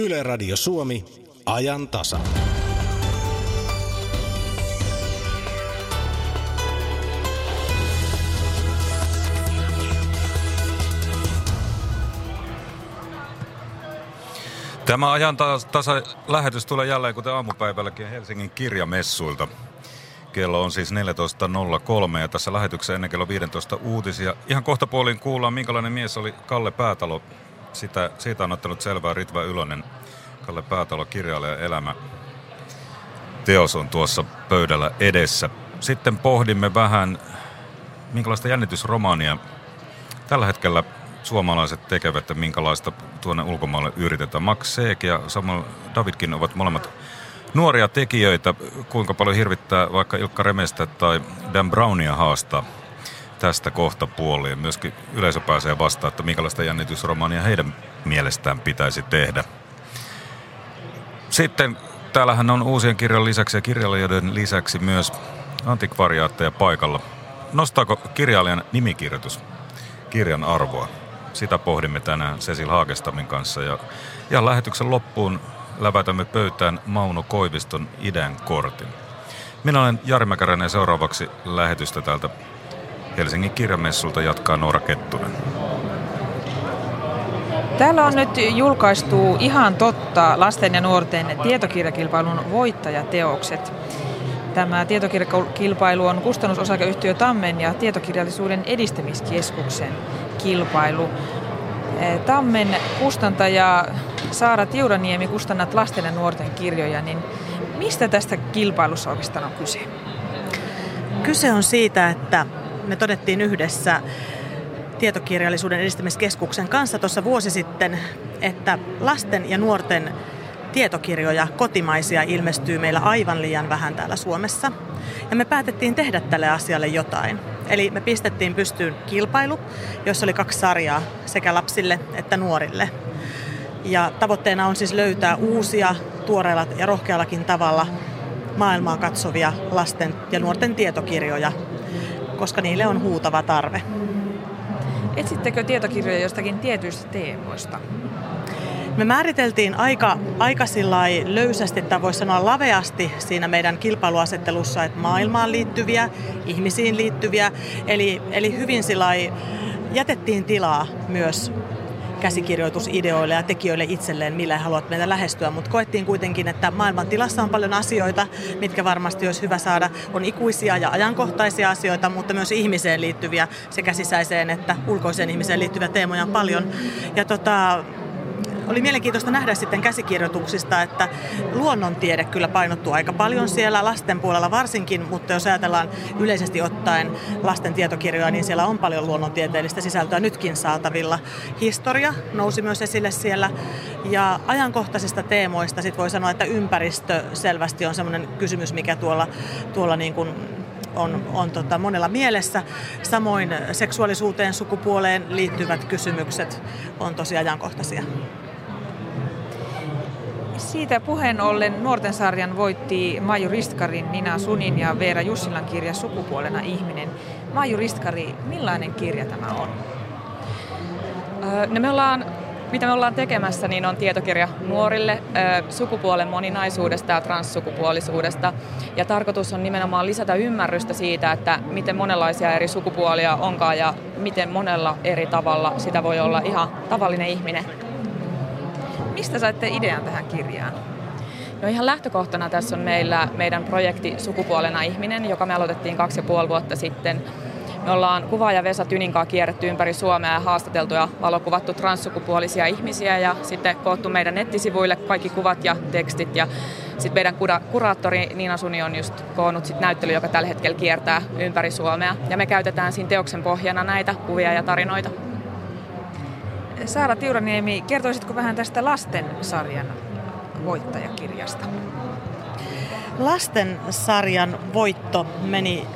Yle Radio Suomi, ajan tasa. Tämä ajan tasa lähetys tulee jälleen kuten aamupäivälläkin Helsingin kirjamessuilta. Kello on siis 14.03 ja tässä lähetyksessä ennen kello 15 uutisia. Ihan kohta puoliin kuullaan, minkälainen mies oli Kalle Päätalo. Sitä, siitä on ottanut selvää Ritva Ylönen. Kalle Päätalo, kirjailija elämä. Teos on tuossa pöydällä edessä. Sitten pohdimme vähän, minkälaista jännitysromaania tällä hetkellä suomalaiset tekevät ja minkälaista tuonne ulkomaalle yritetään. Max Seek ja Samuel Davidkin ovat molemmat nuoria tekijöitä. Kuinka paljon hirvittää vaikka Ilkka Remestä tai Dan Brownia haastaa tästä kohta puoliin. Myöskin yleisö pääsee vastaan, että minkälaista jännitysromaania heidän mielestään pitäisi tehdä. Sitten täällähän on uusien kirjan lisäksi ja kirjailijoiden lisäksi myös antikvariaatteja paikalla. Nostaako kirjailijan nimikirjoitus kirjan arvoa? Sitä pohdimme tänään Cecil Haagestamin kanssa ja, ja lähetyksen loppuun lävätämme pöytään Mauno Koiviston idän kortin. Minä olen Jari Mäkäräinen seuraavaksi lähetystä täältä Helsingin kirjamessulta jatkaa Noora Kettunen. Täällä on nyt julkaistu ihan totta lasten ja nuorten tietokirjakilpailun voittajateokset. Tämä tietokirjakilpailu on kustannusosakeyhtiö Tammen ja tietokirjallisuuden edistämiskeskuksen kilpailu. Tammen kustantaja Saara Tiuraniemi kustannat lasten ja nuorten kirjoja, niin mistä tästä kilpailussa oikeastaan on kyse? Kyse on siitä, että me todettiin yhdessä tietokirjallisuuden edistämiskeskuksen kanssa tuossa vuosi sitten, että lasten ja nuorten tietokirjoja, kotimaisia, ilmestyy meillä aivan liian vähän täällä Suomessa. Ja me päätettiin tehdä tälle asialle jotain. Eli me pistettiin pystyyn kilpailu, jossa oli kaksi sarjaa sekä lapsille että nuorille. Ja tavoitteena on siis löytää uusia, tuoreilla ja rohkeallakin tavalla maailmaa katsovia lasten ja nuorten tietokirjoja, koska niille on huutava tarve. Etsittekö tietokirjoja jostakin tietyistä teemoista? Me määriteltiin aika, aika löysästi, tai voisi sanoa laveasti siinä meidän kilpailuasettelussa, että maailmaan liittyviä, ihmisiin liittyviä, eli, eli hyvin jätettiin tilaa myös käsikirjoitusideoille ja tekijöille itselleen, millä he haluavat meitä lähestyä, mutta koettiin kuitenkin, että maailman tilassa on paljon asioita, mitkä varmasti olisi hyvä saada. On ikuisia ja ajankohtaisia asioita, mutta myös ihmiseen liittyviä, sekä sisäiseen että ulkoiseen ihmiseen liittyviä teemoja on paljon. Ja tota, oli mielenkiintoista nähdä sitten käsikirjoituksista, että luonnontiede kyllä painottuu aika paljon siellä lasten puolella varsinkin, mutta jos ajatellaan yleisesti ottaen lasten tietokirjoja, niin siellä on paljon luonnontieteellistä sisältöä nytkin saatavilla. Historia nousi myös esille siellä ja ajankohtaisista teemoista sit voi sanoa, että ympäristö selvästi on sellainen kysymys, mikä tuolla, tuolla niin kuin on, on tota monella mielessä. Samoin seksuaalisuuteen, sukupuoleen liittyvät kysymykset on tosi ajankohtaisia. Siitä puheen ollen nuorten sarjan voitti Maiju Ristkarin, Nina Sunin ja Veera Jussilan kirja Sukupuolena ihminen. Maiju Ristkari, millainen kirja tämä on? No me ollaan, mitä me ollaan tekemässä, niin on tietokirja nuorille sukupuolen moninaisuudesta ja transsukupuolisuudesta. Ja tarkoitus on nimenomaan lisätä ymmärrystä siitä, että miten monenlaisia eri sukupuolia onkaan ja miten monella eri tavalla sitä voi olla ihan tavallinen ihminen. Mistä saitte idean tähän kirjaan? No ihan lähtökohtana tässä on meillä meidän projekti Sukupuolena ihminen, joka me aloitettiin kaksi ja puoli vuotta sitten. Me ollaan kuvaaja Vesa Tyninkaa kierretty ympäri Suomea ja haastateltu ja valokuvattu transsukupuolisia ihmisiä ja sitten koottu meidän nettisivuille kaikki kuvat ja tekstit ja sitten meidän kura- kuraattori Niina Suni on just koonnut sit näyttely, joka tällä hetkellä kiertää ympäri Suomea ja me käytetään siinä teoksen pohjana näitä kuvia ja tarinoita. Saara Tiuraniemi, kertoisitko vähän tästä lastensarjan voittajakirjasta? Lastensarjan voitto meni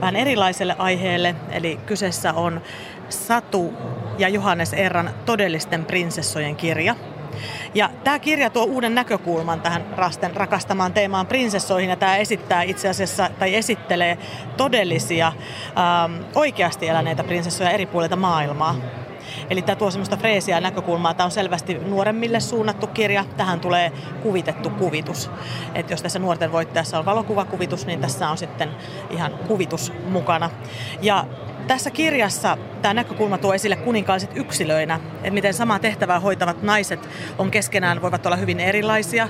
vähän erilaiselle aiheelle, eli kyseessä on Satu ja Johannes Erran todellisten prinsessojen kirja. Ja tämä kirja tuo uuden näkökulman tähän rasten rakastamaan teemaan prinsessoihin ja tämä esittää itse asiassa tai esittelee todellisia ähm, oikeasti eläneitä prinsessoja eri puolilta maailmaa. Eli tämä tuo semmoista freesiä näkökulmaa. Tämä on selvästi nuoremmille suunnattu kirja. Tähän tulee kuvitettu kuvitus. Et jos tässä nuorten voittajassa on valokuvakuvitus, niin tässä on sitten ihan kuvitus mukana. Ja tässä kirjassa tämä näkökulma tuo esille kuninkaalliset yksilöinä, että miten samaa tehtävää hoitavat naiset on keskenään, voivat olla hyvin erilaisia.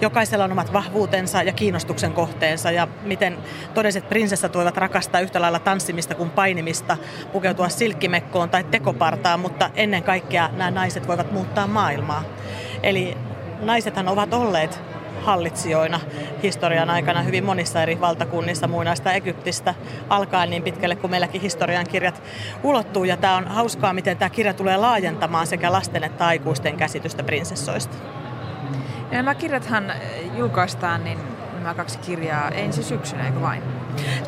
Jokaisella on omat vahvuutensa ja kiinnostuksen kohteensa ja miten todelliset prinsessat voivat rakastaa yhtä lailla tanssimista kuin painimista, pukeutua silkkimekkoon tai tekopartaan, mutta ennen kaikkea nämä naiset voivat muuttaa maailmaa. Eli naisethan ovat olleet hallitsijoina historian aikana hyvin monissa eri valtakunnissa, muinaista Egyptistä alkaen niin pitkälle kuin meilläkin historian kirjat ulottuu. Ja tämä on hauskaa, miten tämä kirja tulee laajentamaan sekä lasten että aikuisten käsitystä prinsessoista. Ja nämä kirjathan julkaistaan niin nämä kaksi kirjaa ensi syksynä, eikö vain?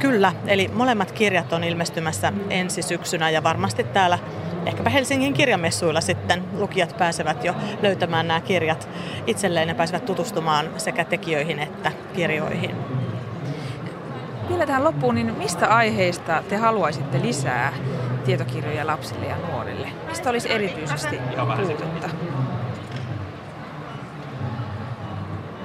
Kyllä, eli molemmat kirjat on ilmestymässä ensi syksynä ja varmasti täällä ehkäpä Helsingin kirjamessuilla sitten lukijat pääsevät jo löytämään nämä kirjat itselleen ja pääsevät tutustumaan sekä tekijöihin että kirjoihin. Vielä tähän loppuun, niin mistä aiheista te haluaisitte lisää tietokirjoja lapsille ja nuorille? Mistä olisi erityisesti puutetta?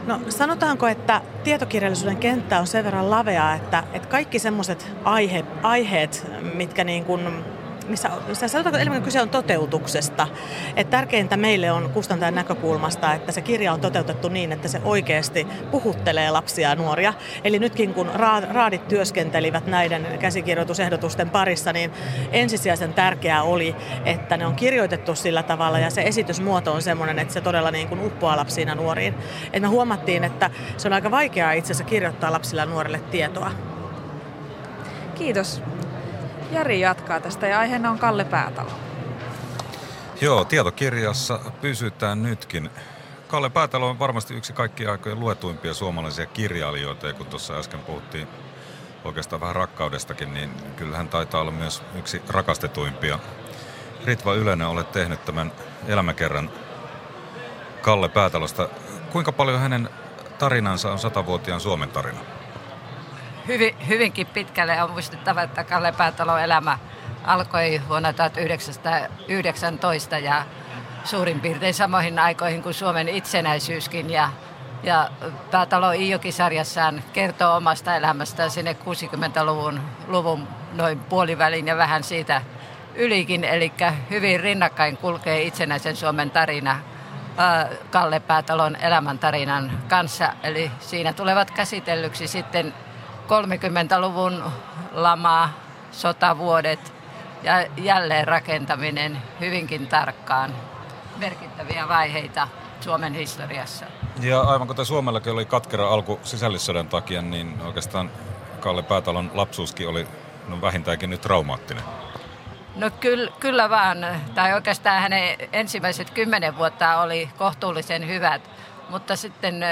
No sanotaanko, että tietokirjallisuuden kenttä on sen verran lavea, että, että kaikki semmoiset aihe, aiheet, mitkä niin kuin missä, missä sanotaanko enemmän kyse on toteutuksesta. Et tärkeintä meille on kustantajan näkökulmasta, että se kirja on toteutettu niin, että se oikeasti puhuttelee lapsia ja nuoria. Eli nytkin kun raadit työskentelivät näiden käsikirjoitusehdotusten parissa, niin ensisijaisen tärkeää oli, että ne on kirjoitettu sillä tavalla ja se esitysmuoto on sellainen, että se todella niin kuin uppoaa lapsiin ja nuoriin. Et me huomattiin, että se on aika vaikeaa itse asiassa kirjoittaa lapsille ja nuorille tietoa. Kiitos. Jari jatkaa tästä ja aiheena on Kalle Päätalo. Joo, tietokirjassa pysytään nytkin. Kalle Päätalo on varmasti yksi kaikkien aikojen luetuimpia suomalaisia kirjailijoita, ja kun tuossa äsken puhuttiin oikeastaan vähän rakkaudestakin, niin kyllähän taitaa olla myös yksi rakastetuimpia. Ritva Ylenen olet tehnyt tämän elämäkerran Kalle Päätalosta. Kuinka paljon hänen tarinansa on satavuotiaan Suomen tarina? Hyvin, hyvinkin pitkälle. On muistettava, että Kalle Päätalon elämä alkoi vuonna 1919 ja suurin piirtein samoihin aikoihin kuin Suomen itsenäisyyskin. Ja, ja Päätalo Iijoki-sarjassaan kertoo omasta elämästään sinne 60-luvun luvun noin puolivälin ja vähän siitä ylikin. Eli hyvin rinnakkain kulkee itsenäisen Suomen tarina Kalle Päätalon elämäntarinan kanssa. Eli siinä tulevat käsitellyksi sitten 30-luvun lama, sotavuodet ja jälleenrakentaminen hyvinkin tarkkaan. Merkittäviä vaiheita Suomen historiassa. Ja aivan kuten Suomellakin oli katkera alku sisällissodan takia, niin oikeastaan Kalle Päätalon lapsuuskin oli no vähintäänkin nyt traumaattinen. No kyllä, kyllä vaan. Tai oikeastaan hänen ensimmäiset kymmenen vuotta oli kohtuullisen hyvät. Mutta sitten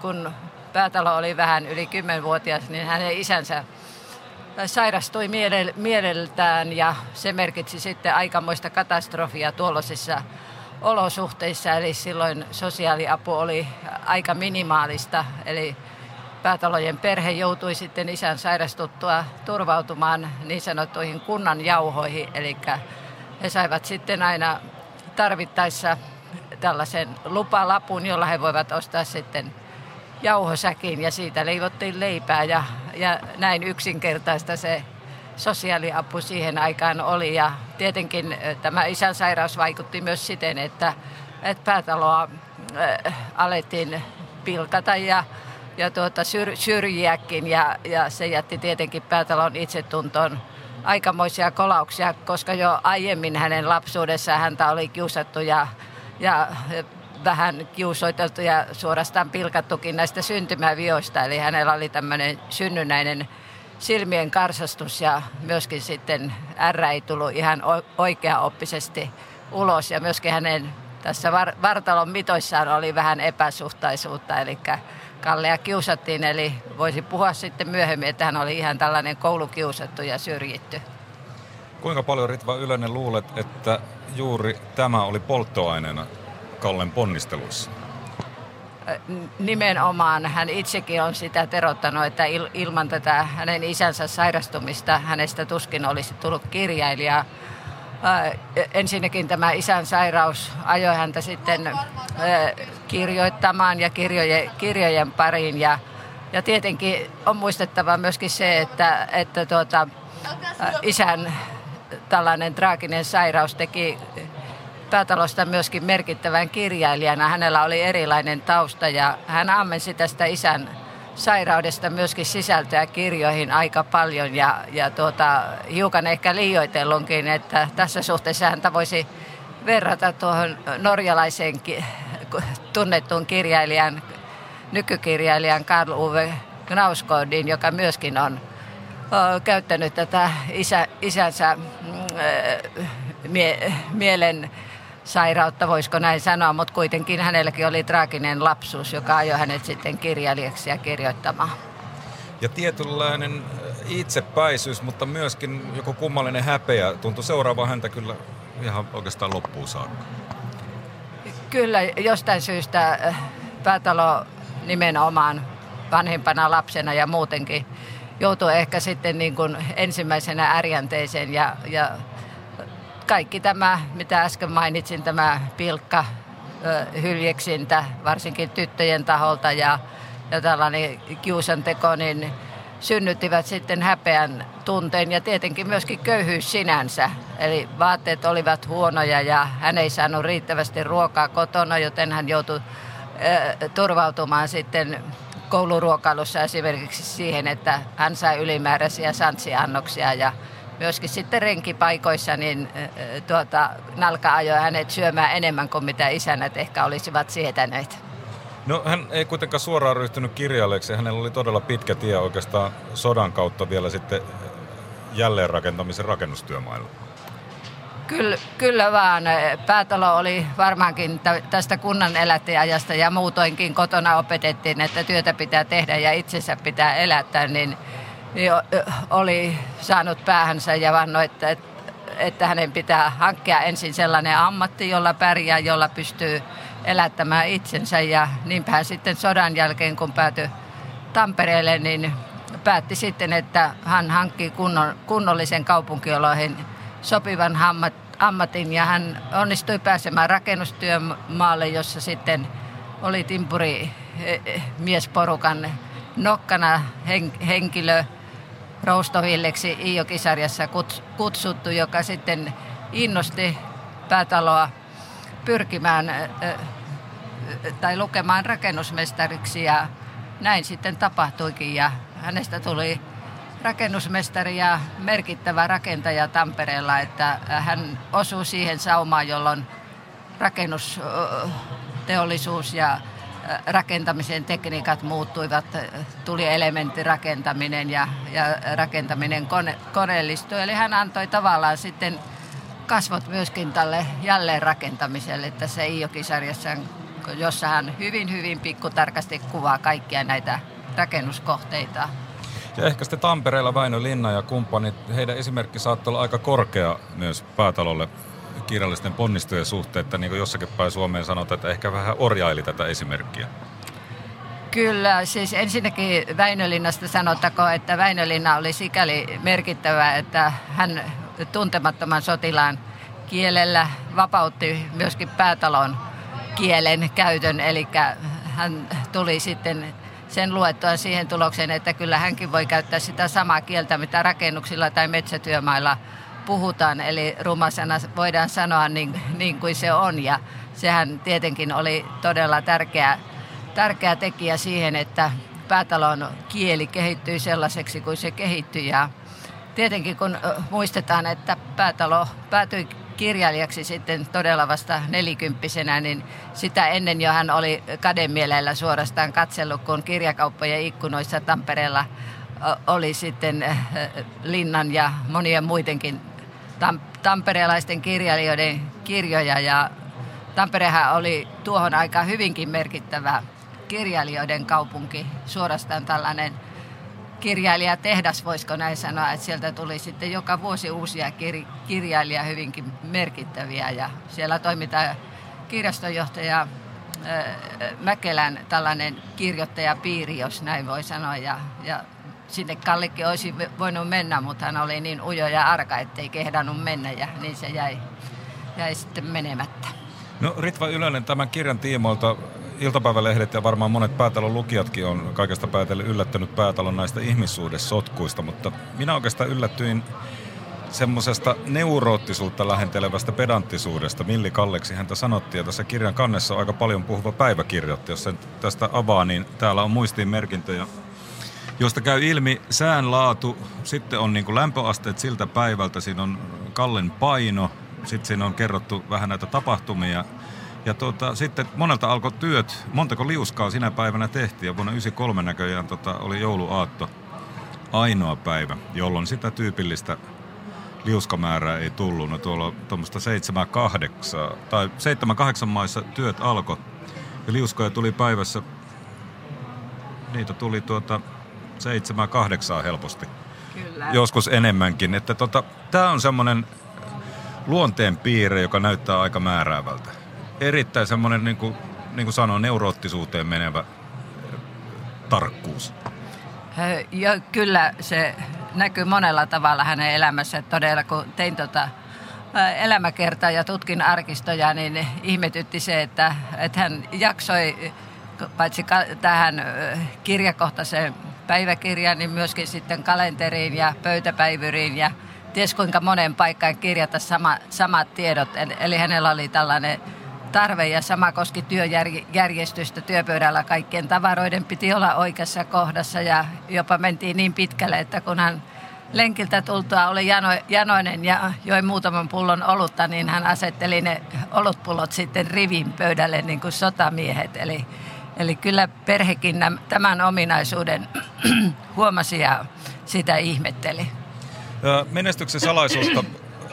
kun Päätalo oli vähän yli 10-vuotias, niin hänen isänsä sairastui mieleltään ja se merkitsi sitten aikamoista katastrofia tuollaisissa olosuhteissa. Eli silloin sosiaaliapu oli aika minimaalista, eli päätalojen perhe joutui sitten isän sairastuttua turvautumaan niin sanottuihin kunnan jauhoihin, eli he saivat sitten aina tarvittaessa tällaisen lupalapun, jolla he voivat ostaa sitten jauhosäkin ja siitä leivottiin leipää ja, ja näin yksinkertaista se sosiaaliapu siihen aikaan oli. Ja tietenkin tämä isän sairaus vaikutti myös siten, että, että päätaloa äh, alettiin pilkata ja, ja tuota, syr, syrjiäkin ja, ja se jätti tietenkin päätalon itsetuntoon aikamoisia kolauksia, koska jo aiemmin hänen lapsuudessaan häntä oli kiusattu ja, ja vähän kiusoiteltu ja suorastaan pilkattukin näistä syntymävioista. Eli hänellä oli tämmöinen synnynnäinen silmien karsastus ja myöskin sitten R ei tullut ihan oikeaoppisesti ulos. Ja myöskin hänen tässä vartalon mitoissaan oli vähän epäsuhtaisuutta, eli Kallea kiusattiin, eli voisi puhua sitten myöhemmin, että hän oli ihan tällainen koulukiusattu ja syrjitty. Kuinka paljon Ritva Ylönen luulet, että juuri tämä oli polttoaineena Kallen ponnisteluissa? Nimenomaan hän itsekin on sitä terottanut, että ilman tätä hänen isänsä sairastumista hänestä tuskin olisi tullut kirjailija. ensinnäkin tämä isän sairaus ajoi häntä sitten kirjoittamaan ja kirjojen, kirjojen pariin. Ja, ja tietenkin on muistettava myöskin se, että, että tuota, isän tällainen traaginen sairaus teki päätalosta myöskin merkittävän kirjailijana. Hänellä oli erilainen tausta ja hän ammensi tästä isän sairaudesta myöskin sisältöä kirjoihin aika paljon ja, ja tuota, hiukan ehkä liioitellunkin, että tässä suhteessa häntä voisi verrata tuohon norjalaiseen tunnettuun kirjailijan, nykykirjailijan Karl Uwe Knausgårdin, joka myöskin on käyttänyt tätä isä, isänsä mm, mie, mielen sairautta, voisiko näin sanoa, mutta kuitenkin hänelläkin oli traaginen lapsuus, joka ajoi hänet sitten kirjailijaksi ja kirjoittamaan. Ja tietynlainen itsepäisyys, mutta myöskin joku kummallinen häpeä tuntui seuraava häntä kyllä ihan oikeastaan loppuun saakka. Kyllä, jostain syystä äh, päätalo nimenomaan vanhempana lapsena ja muutenkin joutui ehkä sitten niin kuin ensimmäisenä ärjänteeseen ja, ja kaikki tämä, mitä äsken mainitsin, tämä pilkka, hyljeksintä, varsinkin tyttöjen taholta ja, ja tällainen kiusanteko, niin synnyttivät sitten häpeän tunteen ja tietenkin myöskin köyhyys sinänsä. Eli vaatteet olivat huonoja ja hän ei saanut riittävästi ruokaa kotona, joten hän joutui turvautumaan sitten kouluruokailussa esimerkiksi siihen, että hän sai ylimääräisiä santsiannoksia ja myöskin sitten renkipaikoissa, niin tuota, nalka ajoi hänet syömään enemmän kuin mitä isänät ehkä olisivat sietäneet. No hän ei kuitenkaan suoraan ryhtynyt kirjailijaksi. Hänellä oli todella pitkä tie oikeastaan sodan kautta vielä sitten jälleenrakentamisen rakennustyömailla. Kyllä, kyllä vaan. Päätalo oli varmaankin tästä kunnan elättäjäajasta ja muutoinkin kotona opetettiin, että työtä pitää tehdä ja itsensä pitää elättää, niin jo, oli saanut päähänsä ja vannoi, että, että hänen pitää hankkia ensin sellainen ammatti, jolla pärjää, jolla pystyy elättämään itsensä. Ja niinpä hän sitten sodan jälkeen, kun päätyi Tampereelle, niin päätti sitten, että hän hankki kunnon, kunnollisen kaupunkioloihin sopivan hammat, ammatin ja hän onnistui pääsemään rakennustyömaalle, jossa sitten oli timpuri e, e, miesporukan nokkana henkilö, Roustovilleksi Iijo-kisarjassa kutsuttu, joka sitten innosti päätaloa pyrkimään tai lukemaan rakennusmestariksi ja näin sitten tapahtuikin ja hänestä tuli rakennusmestari ja merkittävä rakentaja Tampereella, että hän osui siihen saumaan, jolloin rakennusteollisuus ja rakentamisen tekniikat muuttuivat, tuli elementtirakentaminen ja, ja rakentaminen kone, koneellistui. Eli hän antoi tavallaan sitten kasvot myöskin tälle jälleenrakentamiselle tässä Iijo-kisarjassa, jossa hän hyvin, hyvin pikkutarkasti kuvaa kaikkia näitä rakennuskohteita. Ja ehkä sitten Tampereella Väinö Linna ja kumppanit, heidän esimerkki saattoi olla aika korkea myös päätalolle kirjallisten ponnistojen suhteen, että niin kuin jossakin päin Suomeen sanotaan, että ehkä vähän orjaili tätä esimerkkiä. Kyllä, siis ensinnäkin Väinölinnasta sanottako, että Väinölinna oli sikäli merkittävä, että hän tuntemattoman sotilaan kielellä vapautti myöskin päätalon kielen käytön, eli hän tuli sitten sen luettua siihen tulokseen, että kyllä hänkin voi käyttää sitä samaa kieltä, mitä rakennuksilla tai metsätyömailla puhutaan, eli rumasana voidaan sanoa niin, niin kuin se on. Ja sehän tietenkin oli todella tärkeä, tärkeä tekijä siihen, että päätalon kieli kehittyi sellaiseksi kuin se kehittyi. Ja tietenkin kun muistetaan, että päätalo päätyi kirjailijaksi sitten todella vasta nelikymppisenä, niin sitä ennen jo hän oli kademielellä suorastaan katsellut, kun kirjakauppojen ikkunoissa Tampereella oli sitten Linnan ja monien muidenkin tam- tamperelaisten kirjailijoiden kirjoja ja Tamperehan oli tuohon aikaan hyvinkin merkittävä kirjailijoiden kaupunki, suorastaan tällainen kirjailijatehdas, voisiko näin sanoa, että sieltä tuli sitten joka vuosi uusia kir- hyvinkin merkittäviä ja siellä toimitaan kirjastonjohtaja Mäkelän tällainen kirjoittajapiiri, jos näin voi sanoa, ja, ja sinne Kallikin olisi voinut mennä, mutta hän oli niin ujo ja arka, ettei kehdannut mennä ja niin se jäi, jäi sitten menemättä. No Ritva Ylönen, tämän kirjan tiimoilta iltapäivälehdet ja varmaan monet päätalon lukijatkin on kaikesta päätellen yllättänyt päätalon näistä ihmissuudessotkuista, mutta minä oikeastaan yllätyin semmoisesta neuroottisuutta lähentelevästä pedanttisuudesta. Milli Kalleksi häntä sanottiin, ja tässä kirjan kannessa on aika paljon puhuva päiväkirjoitti. Jos sen tästä avaa, niin täällä on muistiinmerkintöjä, josta käy ilmi sään laatu, sitten on niin kuin lämpöasteet siltä päivältä, siinä on Kallen paino, sitten siinä on kerrottu vähän näitä tapahtumia, ja tuota, sitten monelta alkoi työt, montako liuskaa sinä päivänä tehtiin, ja vuonna 93 näköjään tota, oli jouluaatto ainoa päivä, jolloin sitä tyypillistä liuskamäärää ei tullut. No tuolla tuommoista 7-8 tai 7-8 maissa työt alkoi. Ja liuskoja tuli päivässä, niitä tuli tuota 7-8 helposti. Kyllä. Joskus enemmänkin. Että tota, tämä on semmoinen luonteen piirre, joka näyttää aika määräävältä. Erittäin semmoinen, niin kuin, niin kuin sanoin, neuroottisuuteen menevä tarkkuus. Ja kyllä se näkyy monella tavalla hänen elämässä. Todella kun tein tota elämäkertaa ja tutkin arkistoja, niin ihmetytti se, että, että hän jaksoi paitsi tähän kirjakohtaiseen päiväkirjaan, niin myöskin sitten kalenteriin ja pöytäpäivyriin ja ties kuinka monen paikkaan kirjata sama, samat tiedot. Eli hänellä oli tällainen tarve ja sama koski työjärjestystä työpöydällä. Kaikkien tavaroiden piti olla oikeassa kohdassa ja jopa mentiin niin pitkälle, että kun hän lenkiltä tultua oli jano, janoinen ja joi muutaman pullon olutta, niin hän asetteli ne olutpullot sitten rivin pöydälle niin kuin sotamiehet. Eli, eli kyllä perhekin tämän ominaisuuden huomasi ja sitä ihmetteli. Menestyksen salaisuutta,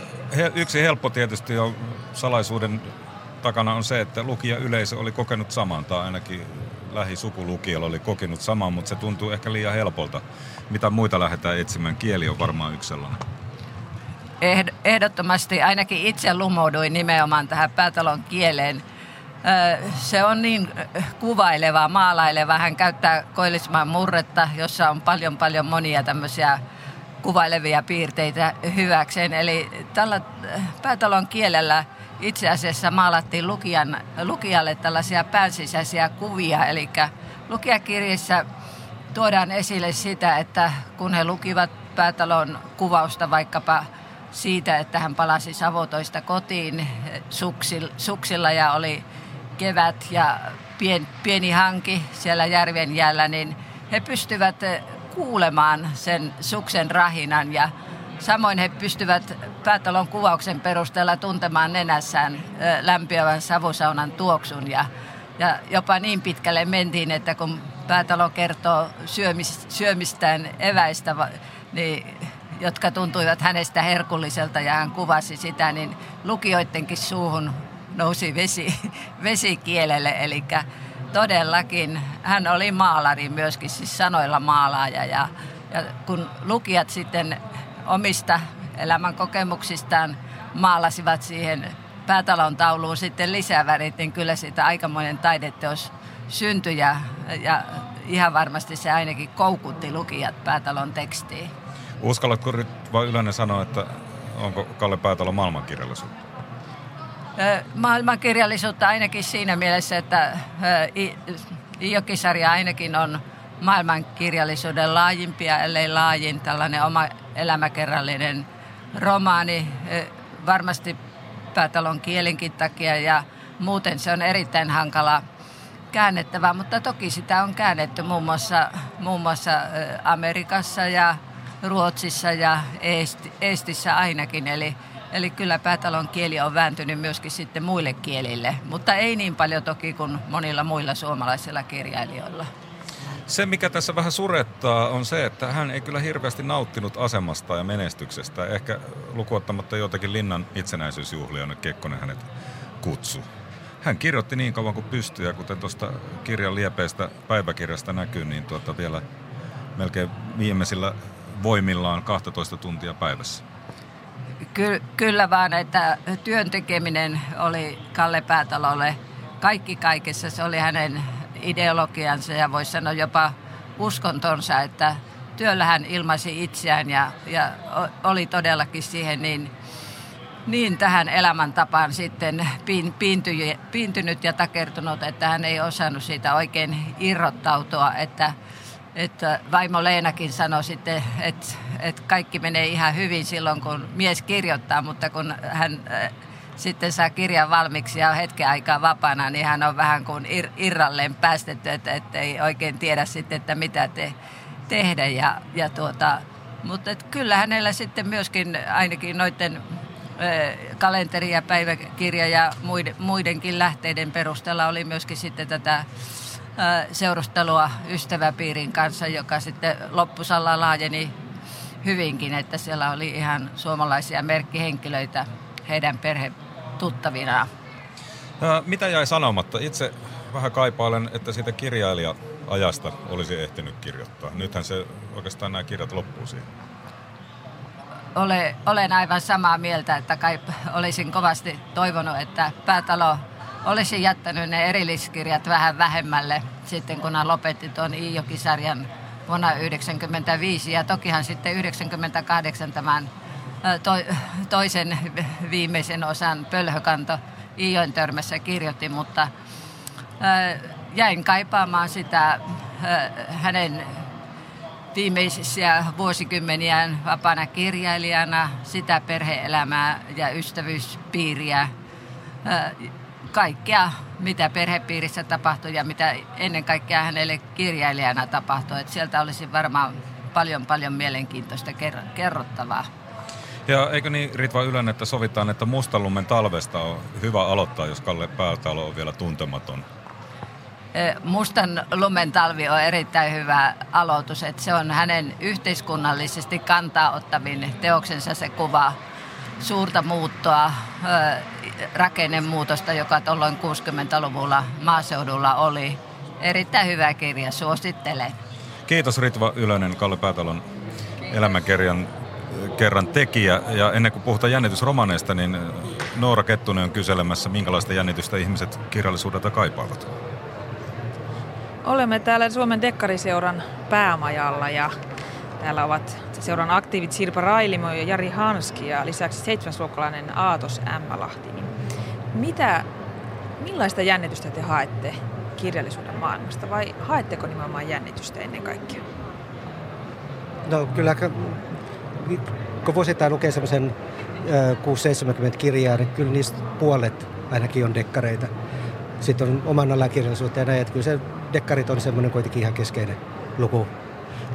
yksi helppo tietysti on salaisuuden takana on se, että lukija yleisö oli kokenut saman, tai ainakin lähisukulukijoilla oli kokenut saman, mutta se tuntuu ehkä liian helpolta. Mitä muita lähdetään etsimään? Kieli on varmaan yksi sellainen. Ehdottomasti ainakin itse lumouduin nimenomaan tähän päätalon kieleen. Se on niin kuvaileva, maalaileva. Hän käyttää koillismaan murretta, jossa on paljon paljon monia tämmöisiä kuvailevia piirteitä hyväkseen. Eli tällä päätalon kielellä itse asiassa maalattiin lukijan, lukijalle tällaisia päänsisäisiä kuvia, eli lukijakirjassa tuodaan esille sitä, että kun he lukivat päätalon kuvausta vaikkapa siitä, että hän palasi Savotoista kotiin suksilla ja oli kevät ja pien, pieni hanki siellä järven jäällä, niin he pystyvät kuulemaan sen suksen rahinan ja Samoin he pystyvät päätalon kuvauksen perusteella tuntemaan nenässään lämpiävän savusaunan tuoksun ja, ja jopa niin pitkälle mentiin, että kun päätalo kertoo syömis, syömistään eväistä, niin, jotka tuntuivat hänestä herkulliselta ja hän kuvasi sitä, niin lukijoidenkin suuhun nousi vesi, vesikielelle, eli todellakin hän oli maalari myöskin, siis sanoilla maalaaja ja, ja kun lukijat sitten omista elämän kokemuksistaan maalasivat siihen päätalon tauluun sitten lisävärit, niin kyllä siitä aikamoinen taideteos syntyi ja, ja ihan varmasti se ainakin koukutti lukijat päätalon tekstiin. Uskallatko vai yleinen sanoa, että onko Kalle Päätalo maailmankirjallisuutta? Maailmankirjallisuutta ainakin siinä mielessä, että Iokisarja ainakin on maailmankirjallisuuden laajimpia, ellei laajin, tällainen oma elämäkerrallinen romaani, varmasti päätalon kielenkin takia ja muuten se on erittäin hankala käännettävä, mutta toki sitä on käännetty muun muassa, muun muassa Amerikassa ja Ruotsissa ja Eestissä ainakin, eli Eli kyllä päätalon kieli on vääntynyt myöskin sitten muille kielille, mutta ei niin paljon toki kuin monilla muilla suomalaisilla kirjailijoilla. Se, mikä tässä vähän surettaa, on se, että hän ei kyllä hirveästi nauttinut asemasta ja menestyksestä. Ehkä lukuottamatta jotakin linnan itsenäisyysjuhlia, jonne Kekkonen hänet kutsu. Hän kirjoitti niin kauan kuin pystyi, ja kuten tuosta kirjan liepeistä päiväkirjasta näkyy, niin tuota vielä melkein viimeisillä voimillaan 12 tuntia päivässä. Ky- kyllä vaan, että työn tekeminen oli Kalle Päätalolle kaikki kaikessa. Se oli hänen ideologiansa ja voisi sanoa jopa uskontonsa, että työllä hän ilmaisi itseään ja, ja oli todellakin siihen niin, niin tähän elämäntapaan sitten piintynyt ja takertunut, että hän ei osannut siitä oikein irrottautua, että että vaimo Leenakin sanoi sitten, että, että kaikki menee ihan hyvin silloin, kun mies kirjoittaa, mutta kun hän äh, sitten saa kirjan valmiiksi ja hetken aikaa vapaana, niin hän on vähän kuin ir, irralleen päästetty, että, että ei oikein tiedä sitten, että mitä te, tehdä. Ja, ja tuota, mutta kyllä hänellä sitten myöskin ainakin noiden äh, kalenteri ja päiväkirja ja muidenkin lähteiden perusteella oli myöskin sitten tätä seurustelua ystäväpiirin kanssa, joka sitten loppusalla laajeni hyvinkin, että siellä oli ihan suomalaisia merkkihenkilöitä heidän perhetuttavinaan. Mitä jäi sanomatta? Itse vähän kaipailen, että siitä kirjailija-ajasta olisi ehtinyt kirjoittaa. Nythän se oikeastaan nämä kirjat loppuu siihen. Ole, olen aivan samaa mieltä, että kai olisin kovasti toivonut, että päätalo olisin jättänyt ne erilliskirjat vähän vähemmälle sitten, kun hän lopetti tuon Iijoki-sarjan vuonna 1995. Ja tokihan sitten 1998 tämän to, toisen viimeisen osan Pölhökanto Iijoen törmässä kirjoitti, mutta jäin kaipaamaan sitä hänen viimeisiä vuosikymmeniään vapaana kirjailijana, sitä perheelämää ja ystävyyspiiriä kaikkea, mitä perhepiirissä tapahtui ja mitä ennen kaikkea hänelle kirjailijana tapahtui. Että sieltä olisi varmaan paljon paljon mielenkiintoista kerrottavaa. Ja eikö niin Ritva Ylän, että sovitaan, että Mustalummen talvesta on hyvä aloittaa, jos Kalle Päätalo on vielä tuntematon? Mustan lumen talvi on erittäin hyvä aloitus, että se on hänen yhteiskunnallisesti kantaa ottavin teoksensa se kuva suurta muuttoa, rakennemuutosta, joka tuolloin 60-luvulla maaseudulla oli. Erittäin hyvä kirja, suosittelen. Kiitos Ritva Ylönen, Kalle Päätalon elämäkerjan kerran tekijä. Ja ennen kuin puhutaan jännitysromaneista, niin Noora Kettunen on kyselemässä, minkälaista jännitystä ihmiset kirjallisuudelta kaipaavat. Olemme täällä Suomen Dekkariseuran päämajalla ja täällä ovat seuran aktiivit Sirpa Railimo ja Jari Hanski ja lisäksi seitsemäsluokkalainen Aatos Ämmälahti. Mitä, millaista jännitystä te haette kirjallisuuden maailmasta vai haetteko nimenomaan jännitystä ennen kaikkea? No kyllä, kun vuosittain lukee semmoisen 670 kirjaa, niin kyllä niistä puolet ainakin on dekkareita. Sitten on oman alan kirjallisuutta ja näin, että kyllä se dekkarit on semmoinen kuitenkin ihan keskeinen luku,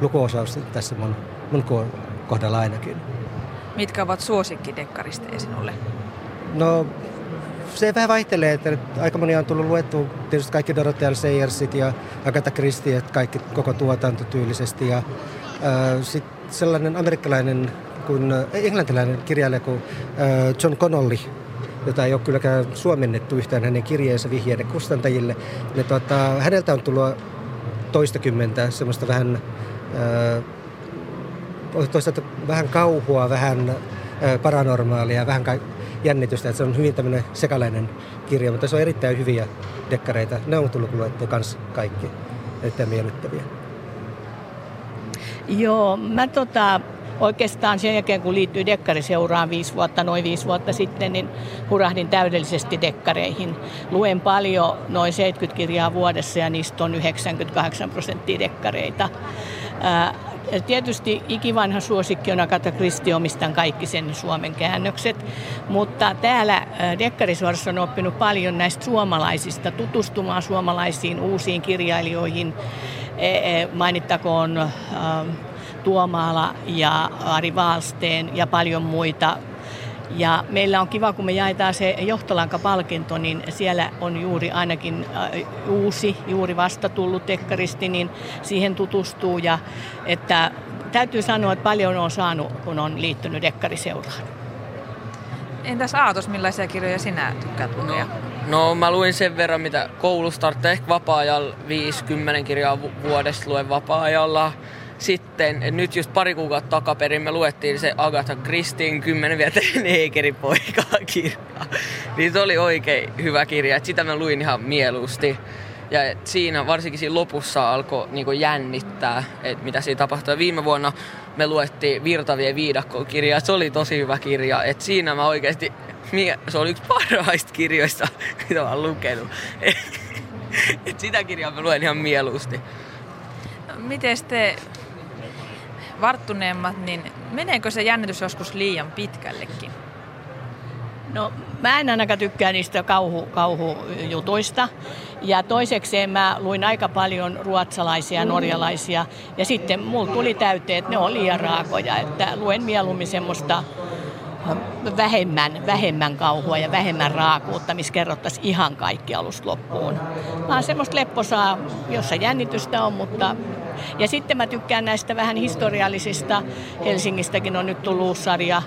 lukuosaus tässä mun, mun kohdalla ainakin. Mitkä ovat suosikkidekkarista sinulle? No se vähän vaihtelee, että aika moni on tullut luettu, tietysti kaikki Dorothea Sayersit ja Agatha Christie, kaikki koko tuotanto tyylisesti. Ja sitten sellainen amerikkalainen kuin englantilainen kirjailija kuin John Connolly, jota ei ole kylläkään suomennettu yhtään hänen kirjeensa vihjeiden kustantajille. Ja tuota, häneltä on tullut toistakymmentä semmoista vähän, äh, toisaalta vähän kauhua, vähän äh, paranormaalia, vähän ka- jännitystä. Että se on hyvin tämmöinen sekalainen kirja, mutta se on erittäin hyviä dekkareita. Ne on tullut luettua kans kaikki. Erittäin miellyttäviä. Joo, mä tota, oikeastaan sen jälkeen kun liittyy dekkariseuraan viisi vuotta, noin viisi vuotta sitten, niin hurahdin täydellisesti dekkareihin. Luen paljon, noin 70 kirjaa vuodessa ja niistä on 98 prosenttia dekkareita. Tietysti ikivanha suosikki on Agatha Christie, omistan kaikki sen suomen käännökset, mutta täällä Dekkarisuorassa on oppinut paljon näistä suomalaisista, tutustumaan suomalaisiin uusiin kirjailijoihin. E, e, mainittakoon Tuomaala ja Ari Vaalsteen ja paljon muita. Ja meillä on kiva, kun me jaetaan se johtolanka-palkinto, niin siellä on juuri ainakin äh, uusi, juuri vasta tullut tekkaristi, niin siihen tutustuu. Ja että täytyy sanoa, että paljon on saanut, kun on liittynyt dekkariseuraan. Entäs Aatos, millaisia kirjoja sinä tykkäät lukea? No, no mä luin sen verran, mitä koulusta, ehkä vapaa-ajalla 50 kirjaa vuodesta luen vapaa-ajalla sitten nyt just pari kuukautta takaperin me luettiin se Agatha Christien kymmenen vieteen Eikerin poikaa kirja. Niin se oli oikein hyvä kirja, että sitä mä luin ihan mieluusti. Ja et siinä varsinkin siinä lopussa alkoi niinku jännittää, että mitä siinä tapahtui. Viime vuonna me luettiin Virtavien viidakko-kirjaa. Se oli tosi hyvä kirja. Et siinä mä oikeasti, se oli yksi parhaista kirjoista, mitä mä oon lukenut. Et sitä kirjaa mä luen ihan mieluusti. Miten te varttuneemmat, niin meneekö se jännitys joskus liian pitkällekin? No mä en ainakaan tykkää niistä kauhu, kauhujutuista. Ja toisekseen mä luin aika paljon ruotsalaisia, norjalaisia. Ja sitten mulla tuli täyteen, että ne on liian raakoja. Että luen mieluummin semmoista vähemmän, vähemmän kauhua ja vähemmän raakuutta, missä kerrottaisiin ihan kaikki alusta loppuun. Vaan semmoista lepposaa, jossa jännitystä on, mutta ja sitten mä tykkään näistä vähän historiallisista. Helsingistäkin on nyt tullut sarja,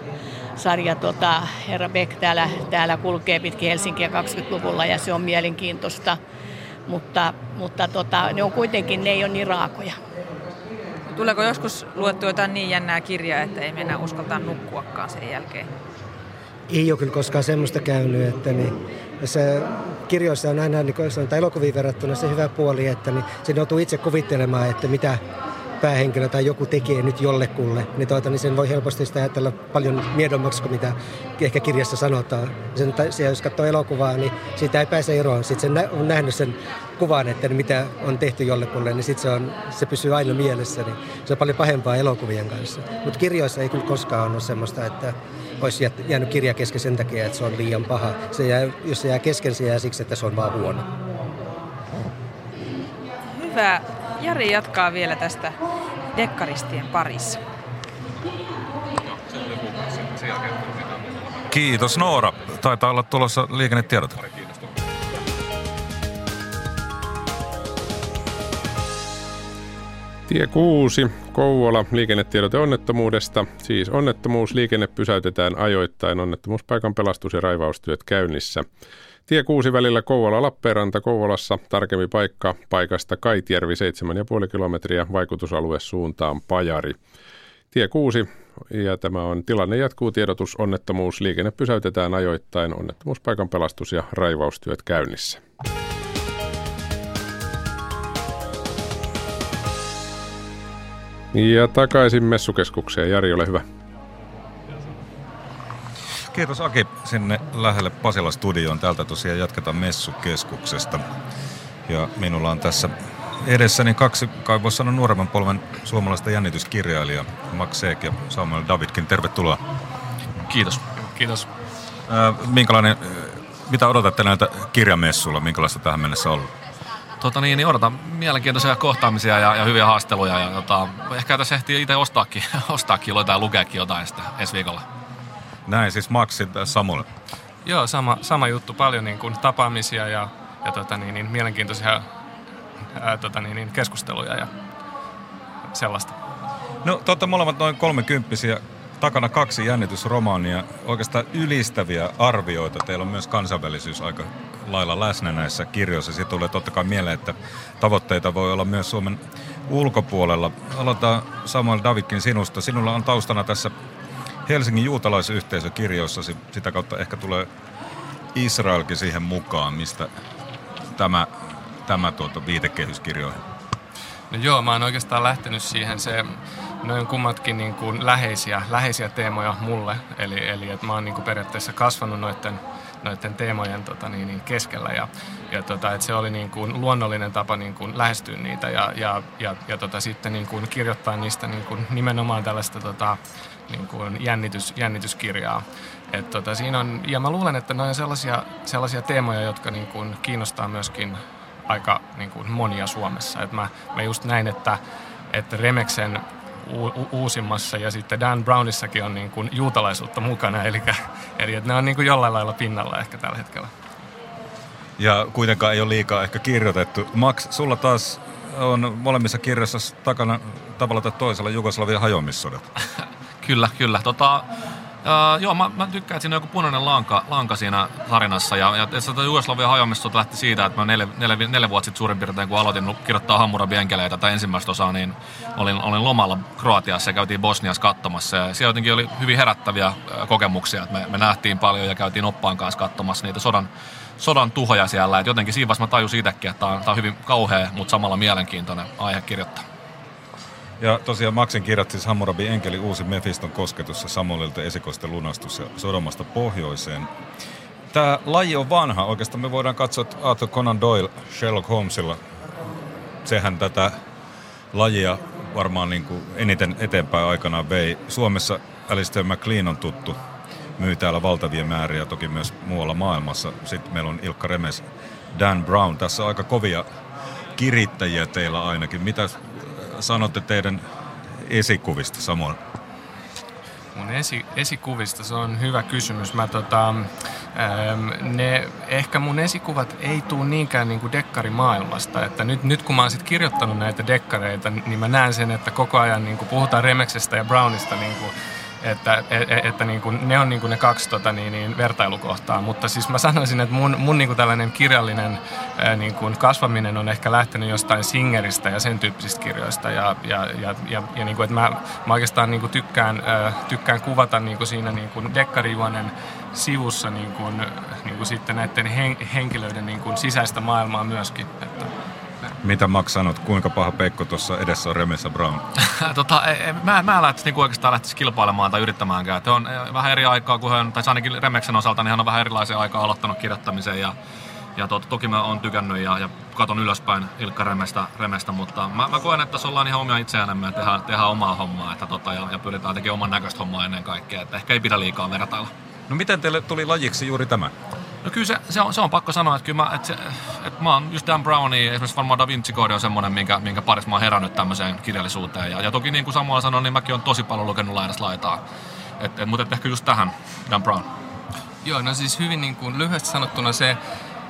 sarja tota, Herra Beck täällä, täällä kulkee pitkin Helsinkiä 20-luvulla ja se on mielenkiintoista. Mutta, mutta tota, ne on kuitenkin, ne ei ole niin raakoja. Tuleeko joskus luettu jotain niin jännää kirjaa, että ei mennä uskaltaa nukkuakaan sen jälkeen? Ei ole kyllä koskaan semmoista käynyt, että niin, se kirjoissa on aina niin tai elokuviin verrattuna se hyvä puoli, että niin, se joutuu itse kuvittelemaan, että mitä päähenkilö tai joku tekee nyt jollekulle, niin, tuota, niin sen voi helposti sitä ajatella paljon miedommaksi kuin mitä ehkä kirjassa sanotaan. Sen, siellä, jos katsoo elokuvaa, niin siitä ei pääse eroon. Sitten sen on nähnyt sen kuvan, että mitä on tehty jollekulle, niin sitten se, on, se pysyy aina mielessä. Niin se on paljon pahempaa elokuvien kanssa. Mutta kirjoissa ei kyllä koskaan ole semmoista, että olisi jäänyt kirja kesken sen takia, että se on liian paha. Se jää, jos se jää kesken, se jää siksi, että se on vaan huono. Hyvä. Jari jatkaa vielä tästä dekkaristien parissa. Kiitos Noora. Taitaa olla tulossa liikennetiedot. Tie 6, Kouvola, liikennetiedote onnettomuudesta. Siis onnettomuus, liikenne pysäytetään ajoittain, onnettomuuspaikan pelastus- ja raivaustyöt käynnissä. Tie 6 välillä Kouvola-Lappeenranta Kouvolassa, tarkempi paikka paikasta Kaitjärvi 7,5 kilometriä, vaikutusalue suuntaan Pajari. Tie 6 ja tämä on tilanne jatkuu tiedotus onnettomuus, liikenne pysäytetään ajoittain, onnettomuuspaikan pelastus- ja raivaustyöt käynnissä. Ja takaisin messukeskukseen. Jari, ole hyvä. Kiitos Aki sinne lähelle Pasila studioon. Täältä tosiaan jatketaan messukeskuksesta. Ja minulla on tässä edessäni kaksi, kai voisi sanoa nuoremman polven suomalaista jännityskirjailijaa, Max Seek ja Samuel Davidkin. Tervetuloa. Kiitos. Kiitos. Äh, minkälainen, mitä odotatte näiltä kirjamessuilla? Minkälaista tähän mennessä on ollut? Tota niin, niin odotan mielenkiintoisia kohtaamisia ja, ja hyviä haasteluja. Ja, tota, ehkä tässä ehtii itse ostaakin, ostaakin jotain, lukeakin jotain sitten ensi viikolla. Näin siis Maxi Samuel. Joo, sama, sama juttu. Paljon niin kuin tapaamisia ja, ja tota niin, niin, mielenkiintoisia ää, tota niin, niin, keskusteluja ja sellaista. No, te olette molemmat noin kolmekymppisiä takana kaksi jännitysromaania, oikeastaan ylistäviä arvioita. Teillä on myös kansainvälisyys aika lailla läsnä näissä kirjoissa. Siitä tulee totta kai mieleen, että tavoitteita voi olla myös Suomen ulkopuolella. Aloitetaan Samuel Davidkin sinusta. Sinulla on taustana tässä Helsingin juutalaisyhteisö kirjoissasi. Sitä kautta ehkä tulee Israelkin siihen mukaan, mistä tämä, tämä tuota viitekehyskirjoihin. No joo, mä oon oikeastaan lähtenyt siihen. Se, noin kummatkin niin kuin läheisiä, läheisiä teemoja mulle. Eli, eli että mä oon niin kuin periaatteessa kasvanut noiden, noiden teemojen tota, niin, niin keskellä. Ja, ja tota, että se oli niin kuin luonnollinen tapa niin kuin lähestyä niitä ja, ja, ja, ja tota, sitten niin kuin kirjoittaa niistä niin kuin nimenomaan tällaista tota, niin kuin jännitys, jännityskirjaa. Et tota, siinä on, ja mä luulen, että ne on sellaisia, sellaisia teemoja, jotka niin kuin kiinnostaa myöskin aika niin kuin monia Suomessa. Et mä, mä just näin, että, että Remeksen u- uusimmassa ja sitten Dan Brownissakin on niin kuin juutalaisuutta mukana, eli, eli että ne on niin kuin jollain lailla pinnalla ehkä tällä hetkellä. Ja kuitenkaan ei ole liikaa ehkä kirjoitettu. Max, sulla taas on molemmissa kirjoissa takana tavalla tai toisella Jugoslavian hajoamissodat. kyllä, kyllä. Tota, Uh, joo, mä, mä tykkään, että siinä on joku punainen lanka, lanka siinä tarinassa. Ja, ja että Jugoslavian hajoamista lähti siitä, että mä neljä, neljä, neljä vuotta sitten suurin piirtein, kun aloitin kirjoittaa Hammurabi enkeleitä tai ensimmäistä osaa, niin olin, olin lomalla Kroatiassa ja käytiin Bosniassa katsomassa. Ja siellä jotenkin oli hyvin herättäviä kokemuksia, että me, me nähtiin paljon ja käytiin oppaan kanssa katsomassa niitä sodan, sodan tuhoja siellä. Et jotenkin siinä vaiheessa mä tajusin itsekin, että tämä on, tää on hyvin kauhea, mutta samalla mielenkiintoinen aihe kirjoittaa. Ja tosiaan Maxin kirjoitti siis Hammurabi Enkeli uusi Mephiston kosketus ja Samuelilta esikoisten lunastus ja Sodomasta pohjoiseen. Tämä laji on vanha. Oikeastaan me voidaan katsoa, että Arthur Conan Doyle Sherlock Holmesilla, sehän tätä lajia varmaan niin kuin eniten eteenpäin aikanaan vei. Suomessa Alistair McLean on tuttu, myy täällä valtavia määriä, toki myös muualla maailmassa. Sitten meillä on Ilkka Remes, Dan Brown. Tässä on aika kovia kirittäjiä teillä ainakin. Mitä sanotte teidän esikuvista samoin? Mun esi, esikuvista se on hyvä kysymys. Mä tota, ähm, ne, ehkä mun esikuvat ei tule niinkään niin kuin dekkarimaailmasta. Että nyt, nyt kun mä oon sit kirjoittanut näitä dekkareita, niin mä näen sen, että koko ajan niin kuin puhutaan Remeksestä ja Brownista niin kuin että, et, e, että niin kuin, ne on niin kuin ne kaksi tota, niin, niin, vertailukohtaa. Mutta siis mä sanoisin, että mun, mun niin kuin tällainen kirjallinen ää, niin kuin kasvaminen on ehkä lähtenyt jostain Singeristä ja sen tyyppisistä kirjoista. Ja, ja, ja, ja, ja niin kuin, että mä, mä oikeastaan niin kuin tykkään, ää, tykkään kuvata niin kuin siinä niin kuin dekkarijuonen sivussa niin kuin, niin kuin sitten näiden hen, henkilöiden niin kuin sisäistä maailmaa myöskin. Että, mitä Max sanot, kuinka paha peikko tuossa edessä on Remessa Brown? tota, e, e, mä, mä en lähtisi niinku oikeastaan lähtisi kilpailemaan tai yrittämäänkään. Että on e, vähän eri aikaa kuin hän, tai ainakin Remeksen osalta, niin hän on vähän erilaisia aikaa aloittanut kirjoittamisen ja ja to, toki mä oon tykännyt ja, ja katon ylöspäin Ilkka Remestä, Remestä mutta mä, mä koen, että tässä ollaan ihan omia itseäänemme ja tehdään, tehdään omaa hommaa että tota, ja, ja pyritään tekemään oman näköistä hommaa ennen kaikkea. Että ehkä ei pidä liikaa vertailla. No miten teille tuli lajiksi juuri tämä? No kyllä se, se, on, se on pakko sanoa, että kyllä mä, että se, että mä oon just Dan Browni, esimerkiksi varmaan Da Vinci Code on semmoinen, minkä, minkä parissa mä oon herännyt tämmöiseen kirjallisuuteen. Ja, ja toki niin kuin Samuel sanoi, niin mäkin on tosi paljon lukenut laidasta laitaa. Et, et, mutta et ehkä just tähän Dan Brown. Joo, no siis hyvin niin kuin lyhyesti sanottuna se,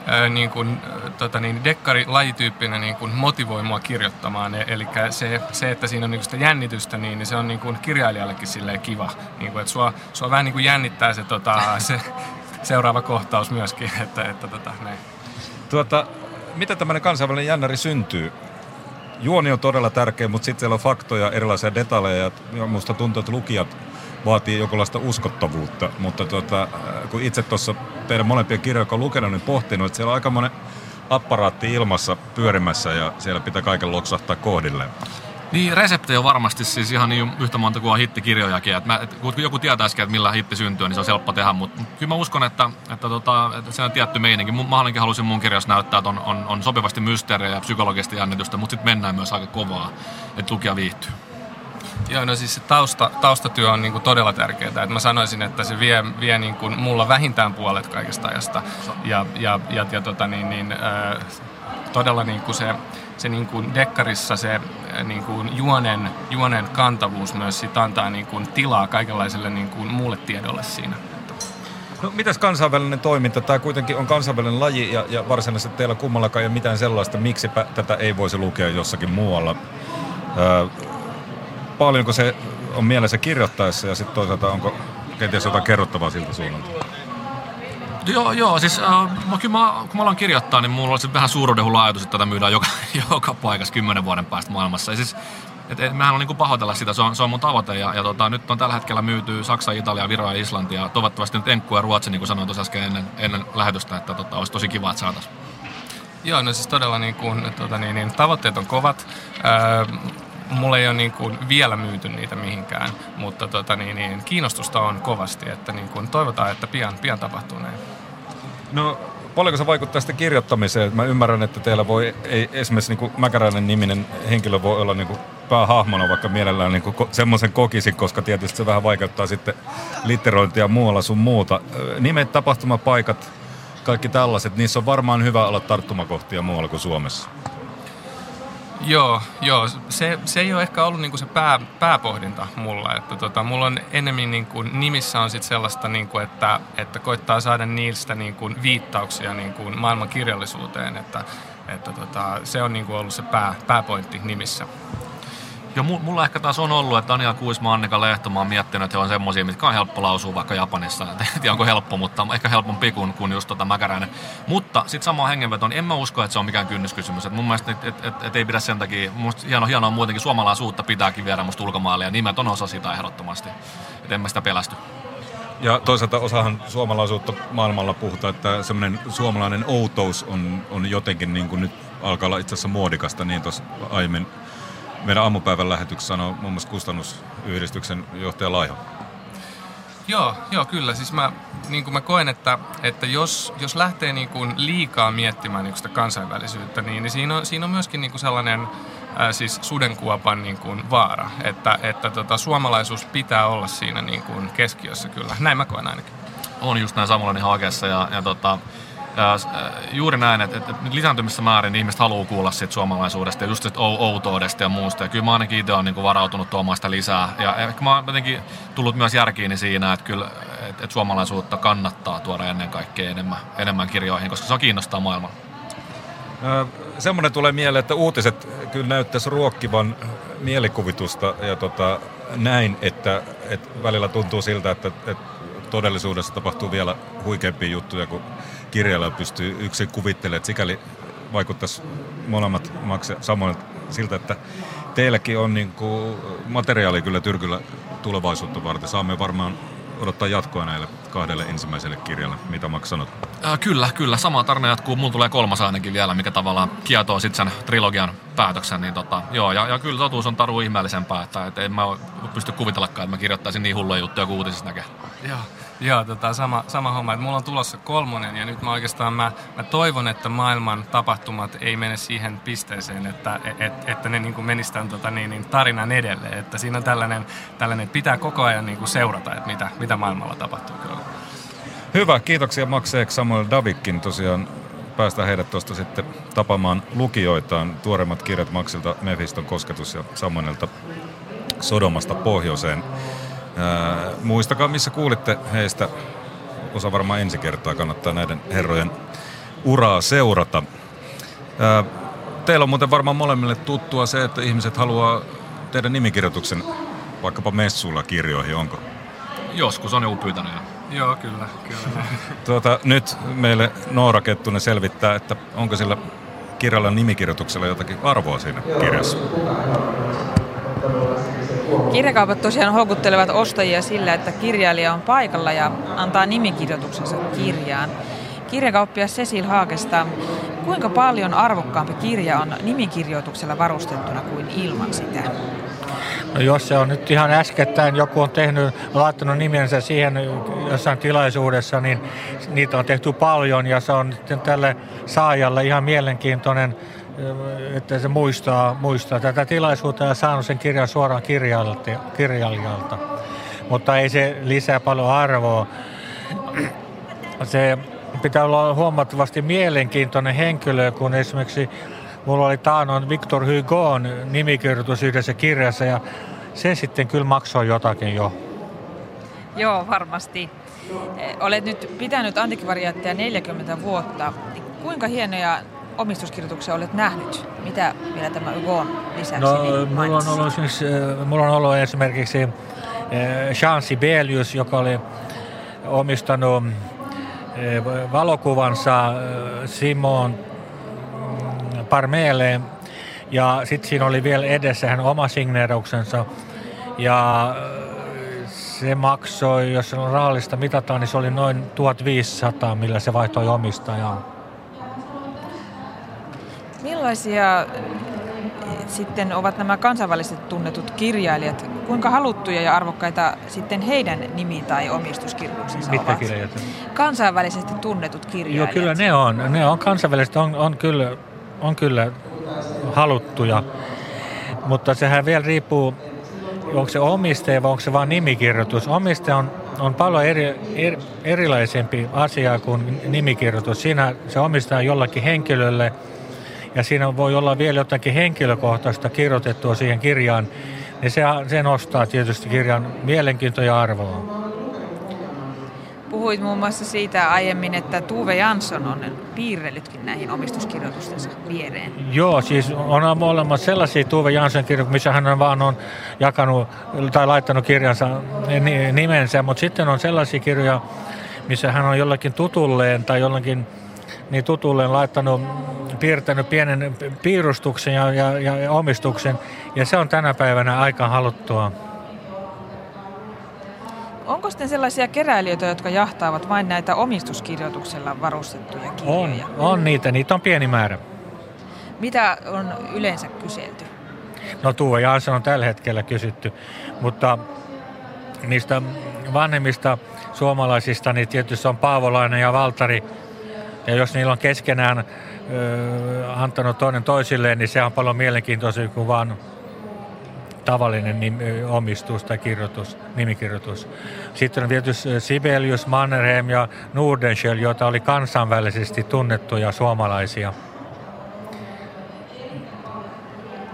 ää, niin kuin, tota niin, dekkari-lajityyppinen niin kuin motivoi mua kirjoittamaan. E, eli se, se, että siinä on niin kuin sitä jännitystä, niin, niin se on niin kuin kirjailijallekin silleen kiva. Niin kuin, että sua, sua vähän niin kuin jännittää se, tota, se seuraava kohtaus myöskin. Että, että, tota, näin. Tuota, miten tämmöinen kansainvälinen jännäri syntyy? Juoni on todella tärkeä, mutta sitten siellä on faktoja, erilaisia detaljeja. Ja musta tuntuu, että lukijat vaatii jonkinlaista uskottavuutta. Mutta tuota, kun itse tuossa teidän molempien kirjoja, on lukenut, niin pohtinut, että siellä on aika monen apparaatti ilmassa pyörimässä ja siellä pitää kaiken loksahtaa kohdilleen. Niin, reseptejä on varmasti siis ihan niin yhtä monta kuin on hittikirjojakin. Et mä, et, kun joku tietää äsken, että millä hitti syntyy, niin se on helppo tehdä, mutta kyllä mä uskon, että, että, tota, että se on tietty meininki. Mä ainakin halusin mun kirjassa näyttää, että on, on, on sopivasti mysteeriä ja psykologista jännitystä, mutta sitten mennään myös aika kovaa, että lukija viihtyy. Joo, no siis se tausta, taustatyö on niin kuin todella tärkeää. Et mä sanoisin, että se vie, vie niin kuin mulla vähintään puolet kaikesta ajasta. Ja, ja, ja, ja tota niin, niin, äh, todella niin kuin se se niin kuin dekkarissa se äh, niin kuin juonen, juonen kantavuus myös sit antaa niin kuin tilaa kaikenlaiselle niin kuin muulle tiedolle siinä. No mitäs kansainvälinen toiminta? Tämä kuitenkin on kansainvälinen laji ja, ja varsinaisesti teillä kummallakaan ei ole mitään sellaista, miksi tätä ei voisi lukea jossakin muualla. Öö, paljonko se on mielessä kirjoittaessa ja sitten toisaalta onko kenties jotain kerrottavaa siltä suunnalta? Joo, joo siis äh, kyllä mä, kun mä alan kirjoittaa, niin mulla olisi vähän suuruudenhulla ajatus, että tätä myydään joka, joka paikassa kymmenen vuoden päästä maailmassa. Ja siis, et, et, mehän on niin pahoitella sitä, se on, se on mun tavoite. Ja, ja tota, nyt on tällä hetkellä myyty Saksa, Italia, Viro ja Islanti ja toivottavasti nyt Enkku ja Ruotsi, niin kuin sanoin tuossa äsken ennen, ennen lähetystä, että tota, olisi tosi kiva, että saataisiin. Joo, no siis todella niin kuin, tuota, niin, niin, tavoitteet on kovat. Öö, mulla ei ole niin kuin vielä myyty niitä mihinkään, mutta tota, niin, niin, kiinnostusta on kovasti, että niin kuin, toivotaan, että pian, pian tapahtuu näin. No paljonko se vaikuttaa sitten kirjoittamiseen? Mä ymmärrän, että teillä voi, ei esimerkiksi niin Mäkäräinen niminen henkilö voi olla niin kuin päähahmona, vaikka mielellään niin kuin semmoisen kokisin, koska tietysti se vähän vaikeuttaa sitten litterointia muualla sun muuta. Nimet, tapahtumapaikat, kaikki tällaiset, niissä on varmaan hyvä olla tarttumakohtia muualla kuin Suomessa. Joo, joo. Se, se ei ole ehkä ollut niinku se pää, pääpohdinta mulla. Että tota, mulla on enemmän niinku, nimissä on sit sellaista, niinku, että, että koittaa saada niistä niinku, viittauksia niinku, maailman kirjallisuuteen. Että, että tota, se on niinku, ollut se pää, pääpointti nimissä. Joo, mulla ehkä taas on ollut, että Daniel Kuisma, Annika Lehtomaa on miettinyt, että he on semmoisia, mitkä on helppo lausua vaikka Japanissa. En tiedä, onko helppo, mutta ehkä helpompi kuin, kuin just tota Mäkäräinen. Mutta sitten sama hengenveto, niin en mä usko, että se on mikään kynnyskysymys. Et mun mielestä et, et, et, et ei pidä sen takia, mun mielestä hieno, hienoa muutenkin suomalaisuutta pitääkin viedä musta ulkomaille ja nimet on osa sitä ehdottomasti. Että en mä sitä pelästy. Ja toisaalta osahan suomalaisuutta maailmalla puhutaan, että semmoinen suomalainen outous on, on jotenkin niin kuin nyt alkaa olla itse asiassa muodikasta, niin tuossa aiemmin meidän aamupäivän lähetyksessä sanoi muun muassa kustannusyhdistyksen johtaja Laiho. Joo, joo, kyllä. Siis mä, niin kuin mä koen, että, että jos, jos lähtee niin kuin liikaa miettimään niin kuin sitä kansainvälisyyttä, niin, niin siinä, on, siinä on myöskin niin kuin sellainen ää, siis sudenkuopan niin kuin vaara, että, että tota, suomalaisuus pitää olla siinä niin kuin keskiössä kyllä. Näin mä koen ainakin. On just näin Samulani hakeessa ja, ja tota, juuri näin, että, että lisääntymissä määrin ihmiset haluaa kuulla siitä suomalaisuudesta ja just siitä outoudesta ja muusta. Ja kyllä mä ainakin itse olen niin varautunut tuomaan sitä lisää. Ja ehkä mä oon jotenkin tullut myös järkiini siinä, että kyllä että, että suomalaisuutta kannattaa tuoda ennen kaikkea enemmän, enemmän kirjoihin, koska se kiinnostaa maailmaa. Semmoinen tulee mieleen, että uutiset kyllä näyttäisi ruokkivan mielikuvitusta ja tota, näin, että, että välillä tuntuu siltä, että, että todellisuudessa tapahtuu vielä huikeampia juttuja, kun kirjailija pystyy yksin kuvittelemaan. Että sikäli vaikuttaisi molemmat maksa samoin siltä, että teilläkin on niin kuin materiaali kyllä tyrkyllä tulevaisuutta varten. Saamme varmaan odottaa jatkoa näille kahdelle ensimmäiselle kirjalle. Mitä Max sanot? Äh, kyllä, kyllä. Sama tarina jatkuu. Mulla tulee kolmas ainakin vielä, mikä tavallaan kietoo sitten sen trilogian päätöksen. Niin tota, joo, ja, ja kyllä totuus on taru ihmeellisempää. Että, että en mä pysty kuvitellakaan, että mä kirjoittaisin niin hulluja juttuja kuin uutisissa näkee. Joo. Joo, tota, sama, sama homma. Että mulla on tulossa kolmonen ja nyt mä oikeastaan mä, mä toivon, että maailman tapahtumat ei mene siihen pisteeseen, että et, että ne niin menisivät tämän tota, niin, niin tarinan edelleen. Että siinä on tällainen, tällainen että pitää koko ajan niin kuin seurata, että mitä, mitä maailmalla tapahtuu. Kyllä. Hyvä, kiitoksia Max Samuel Davikkin tosiaan päästä heidät tuosta sitten tapamaan lukijoitaan. Tuoreimmat kirjat Maxilta Mephiston kosketus ja Samuelilta Sodomasta pohjoiseen. Ää, muistakaa, missä kuulitte heistä. Osa varmaan ensi kertaa kannattaa näiden herrojen uraa seurata. Ää, teillä on muuten varmaan molemmille tuttua se, että ihmiset haluaa tehdä nimikirjoituksen vaikkapa messuilla kirjoihin, onko? Joskus on joku pyytänyt. Joo, kyllä. kyllä. tuota, nyt meille Noora Kettunen selvittää, että onko sillä kirjalla nimikirjoituksella jotakin arvoa siinä kirjassa. Kirjakaupat tosiaan houkuttelevat ostajia sillä, että kirjailija on paikalla ja antaa nimikirjoituksensa kirjaan. Kirjakauppias Cecil Haakesta, kuinka paljon arvokkaampi kirja on nimikirjoituksella varustettuna kuin ilman sitä? No jos se on nyt ihan äskettäin, joku on tehnyt, laittanut nimensä siihen jossain tilaisuudessa, niin niitä on tehty paljon ja se on tälle saajalle ihan mielenkiintoinen että se muistaa, muistaa tätä tilaisuutta ja saanut sen kirjan suoraan kirjailijalta. Mutta ei se lisää paljon arvoa. Se pitää olla huomattavasti mielenkiintoinen henkilö, kun esimerkiksi mulla oli taanoin Victor Hugon nimikirjoitus yhdessä kirjassa ja se sitten kyllä maksoi jotakin jo. Joo, varmasti. Olet nyt pitänyt antikvariaattia 40 vuotta. Kuinka hienoja omistuskirjoituksia olet nähnyt? Mitä vielä tämä Hugon lisäksi no, niin mulla, on ollut, siis, mulla on ollut esimerkiksi Jean Sibelius, joka oli omistanut valokuvansa Simon Parmeelle ja sitten siinä oli vielä edessä hän oma signeerauksensa ja se maksoi, jos se on rahallista mitataan, niin se oli noin 1500, millä se vaihtoi omistajaa. Millaisia sitten ovat nämä kansainvälisesti tunnetut kirjailijat? Kuinka haluttuja ja arvokkaita sitten heidän nimi- tai omistuskirjoituksensa Mitkä ovat? kirjailijat? Kansainvälisesti tunnetut kirjailijat. Joo, kyllä ne on. Ne on kansainvälisesti on, on, kyllä, on kyllä haluttuja. Mutta sehän vielä riippuu, onko se omistaja vai onko se vain nimikirjoitus. Omistaja on, on paljon eri, er, erilaisempi asia kuin nimikirjoitus. Siinä se omistaja jollakin henkilölle – ja siinä voi olla vielä jotakin henkilökohtaista kirjoitettua siihen kirjaan, niin se, se nostaa tietysti kirjan mielenkiintoa ja arvoa. Puhuit muun muassa siitä aiemmin, että Tuve Jansson on piirrellytkin näihin omistuskirjoitustensa viereen. Joo, siis on olemassa sellaisia Tuve Jansson kirjoituksia, missä hän on vaan on jakanut tai laittanut kirjansa nimensä, mutta sitten on sellaisia kirjoja, missä hän on jollakin tutulleen tai jollakin niin tutulleen laittanut, piirtänyt pienen piirustuksen ja, ja, ja omistuksen, ja se on tänä päivänä aika haluttua. Onko sitten sellaisia keräilijöitä, jotka jahtaavat vain näitä omistuskirjoituksella varustettuja kirjoja? On, on niitä, niitä on pieni määrä. Mitä on yleensä kyselty? No Tuo Jansson on tällä hetkellä kysytty, mutta niistä vanhemmista suomalaisista, niin tietysti on Paavolainen ja Valtari. Ja jos niillä on keskenään ö, antanut toinen toisilleen, niin se on paljon mielenkiintoisempi kuin vaan tavallinen nim, omistus tai kirjoitus, nimikirjoitus. Sitten on tietysti Sibelius, Mannerheim ja Nordenskiöld, joita oli kansainvälisesti tunnettuja suomalaisia.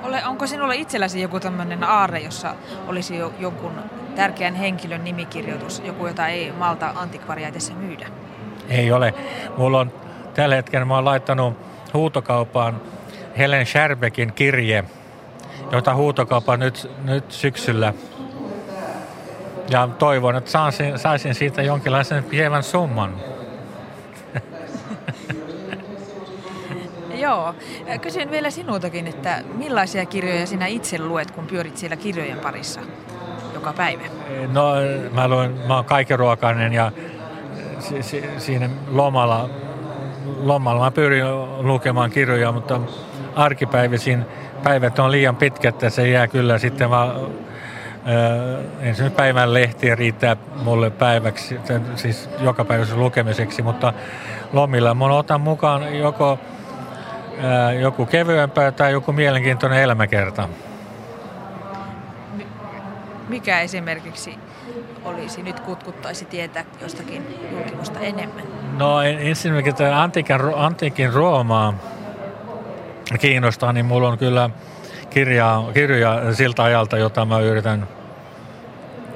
Ole, onko sinulla itselläsi joku tämmöinen aarre, jossa olisi jo, jonkun tärkeän henkilön nimikirjoitus, joku, jota ei Malta antikvariaatissa myydä? Ei ole. Mulla on tällä hetkellä, mä oon laittanut huutokaupaan Helen Scherbekin kirje, jota huutokauppa nyt, nyt syksyllä. Ja toivon, että saisin, saisin siitä jonkinlaisen pienän summan. Joo. Kysyn vielä sinultakin, että millaisia kirjoja sinä itse luet, kun pyörit siellä kirjojen parissa joka päivä? No, mä, luen, mä oon kaikenruokainen ja si, si, siinä lomalla, lomalla mä pyrin lukemaan kirjoja, mutta arkipäivisin päivät on liian pitkät, että se jää kyllä sitten vaan ensin päivän lehtiä riittää mulle päiväksi, siis joka lukemiseksi, mutta lomilla mä otan mukaan joko joku kevyempää tai joku mielenkiintoinen elämäkerta. Mikä esimerkiksi olisi, nyt kutkuttaisi tietää jostakin julkimusta enemmän? No ensinnäkin tämä antiikin, antiikin Roomaa kiinnostaa, niin mulla on kyllä kirjaa, kirjoja siltä ajalta, jota mä yritän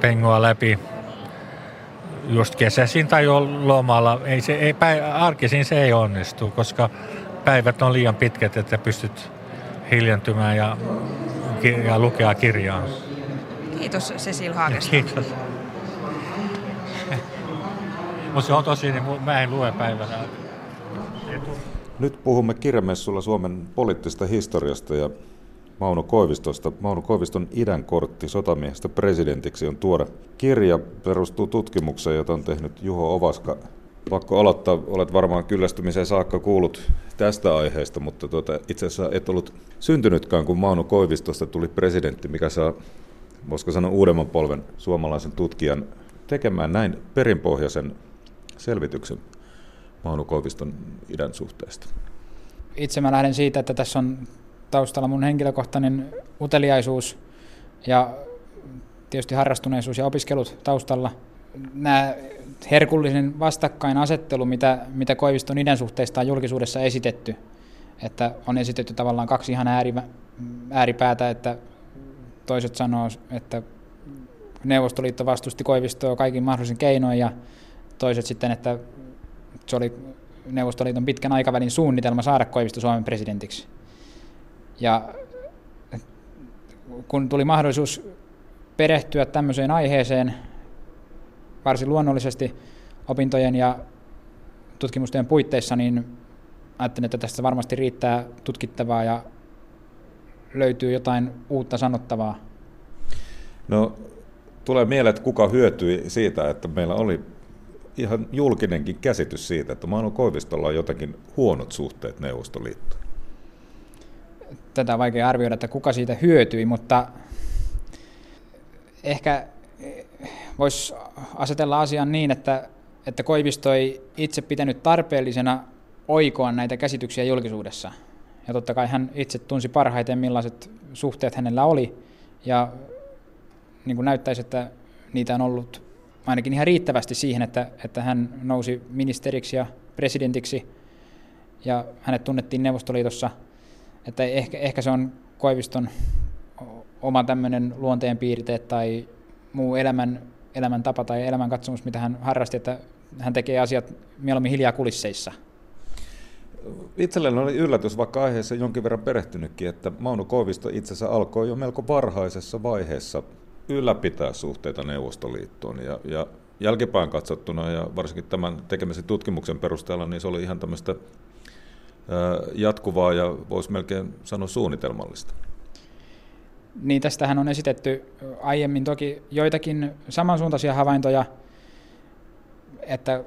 pengoa läpi just kesäisin tai lomalla. Ei se, ei, arkisin se ei onnistu, koska päivät on liian pitkät, että pystyt hiljentymään ja, ja lukea kirjaa. Kiitos Cecil Haagesta. Kiitos. Mutta se on tosi, niin mä en lue päivänä. Nyt puhumme kirjamessulla Suomen poliittista historiasta ja Mauno Koivistosta. Mauno Koiviston idän kortti sotamiehestä presidentiksi on tuore kirja, perustuu tutkimukseen, jota on tehnyt Juho Ovaska. Pakko aloittaa, olet varmaan kyllästymiseen saakka kuullut tästä aiheesta, mutta tuota, itse asiassa et ollut syntynytkään, kun Mauno Koivistosta tuli presidentti, mikä saa, voisiko sanoa, uudemman polven suomalaisen tutkijan tekemään näin perinpohjaisen selvityksen Mauno Koiviston idän suhteesta. Itse mä lähden siitä, että tässä on taustalla mun henkilökohtainen uteliaisuus ja tietysti harrastuneisuus ja opiskelut taustalla. Nämä herkullisen vastakkainasettelu, mitä, mitä Koiviston idän suhteista on julkisuudessa esitetty, että on esitetty tavallaan kaksi ihan ääri, ääripäätä, että toiset sanoo, että Neuvostoliitto vastusti Koivistoa kaikin mahdollisin keinoin ja toiset sitten, että se oli Neuvostoliiton pitkän aikavälin suunnitelma saada Koivisto Suomen presidentiksi. Ja kun tuli mahdollisuus perehtyä tämmöiseen aiheeseen varsin luonnollisesti opintojen ja tutkimusten puitteissa, niin ajattelin, että tästä varmasti riittää tutkittavaa ja löytyy jotain uutta sanottavaa. No, tulee mieleen, että kuka hyötyi siitä, että meillä oli ihan julkinenkin käsitys siitä, että Mauno Koivistolla on jotakin huonot suhteet Neuvostoliittoon tätä on vaikea arvioida, että kuka siitä hyötyi, mutta ehkä voisi asetella asian niin, että, että Koivisto ei itse pitänyt tarpeellisena oikoa näitä käsityksiä julkisuudessa. Ja totta kai hän itse tunsi parhaiten, millaiset suhteet hänellä oli. Ja niin kuin näyttäisi, että niitä on ollut ainakin ihan riittävästi siihen, että, että hän nousi ministeriksi ja presidentiksi. Ja hänet tunnettiin Neuvostoliitossa – että ehkä, ehkä se on Koiviston oma tämmöinen luonteen piirte tai muu elämän, elämäntapa tai elämänkatsomus, mitä hän harrasti, että hän tekee asiat mieluummin hiljaa kulisseissa. Itselleni oli yllätys, vaikka aiheeseen jonkin verran perehtynytkin, että Mauno Koivisto itse asiassa alkoi jo melko varhaisessa vaiheessa ylläpitää suhteita Neuvostoliittoon. Ja, ja jälkipäin katsottuna ja varsinkin tämän tekemisen tutkimuksen perusteella, niin se oli ihan tämmöistä jatkuvaa ja voisi melkein sanoa suunnitelmallista? niin tästähän on esitetty aiemmin toki joitakin samansuuntaisia havaintoja, että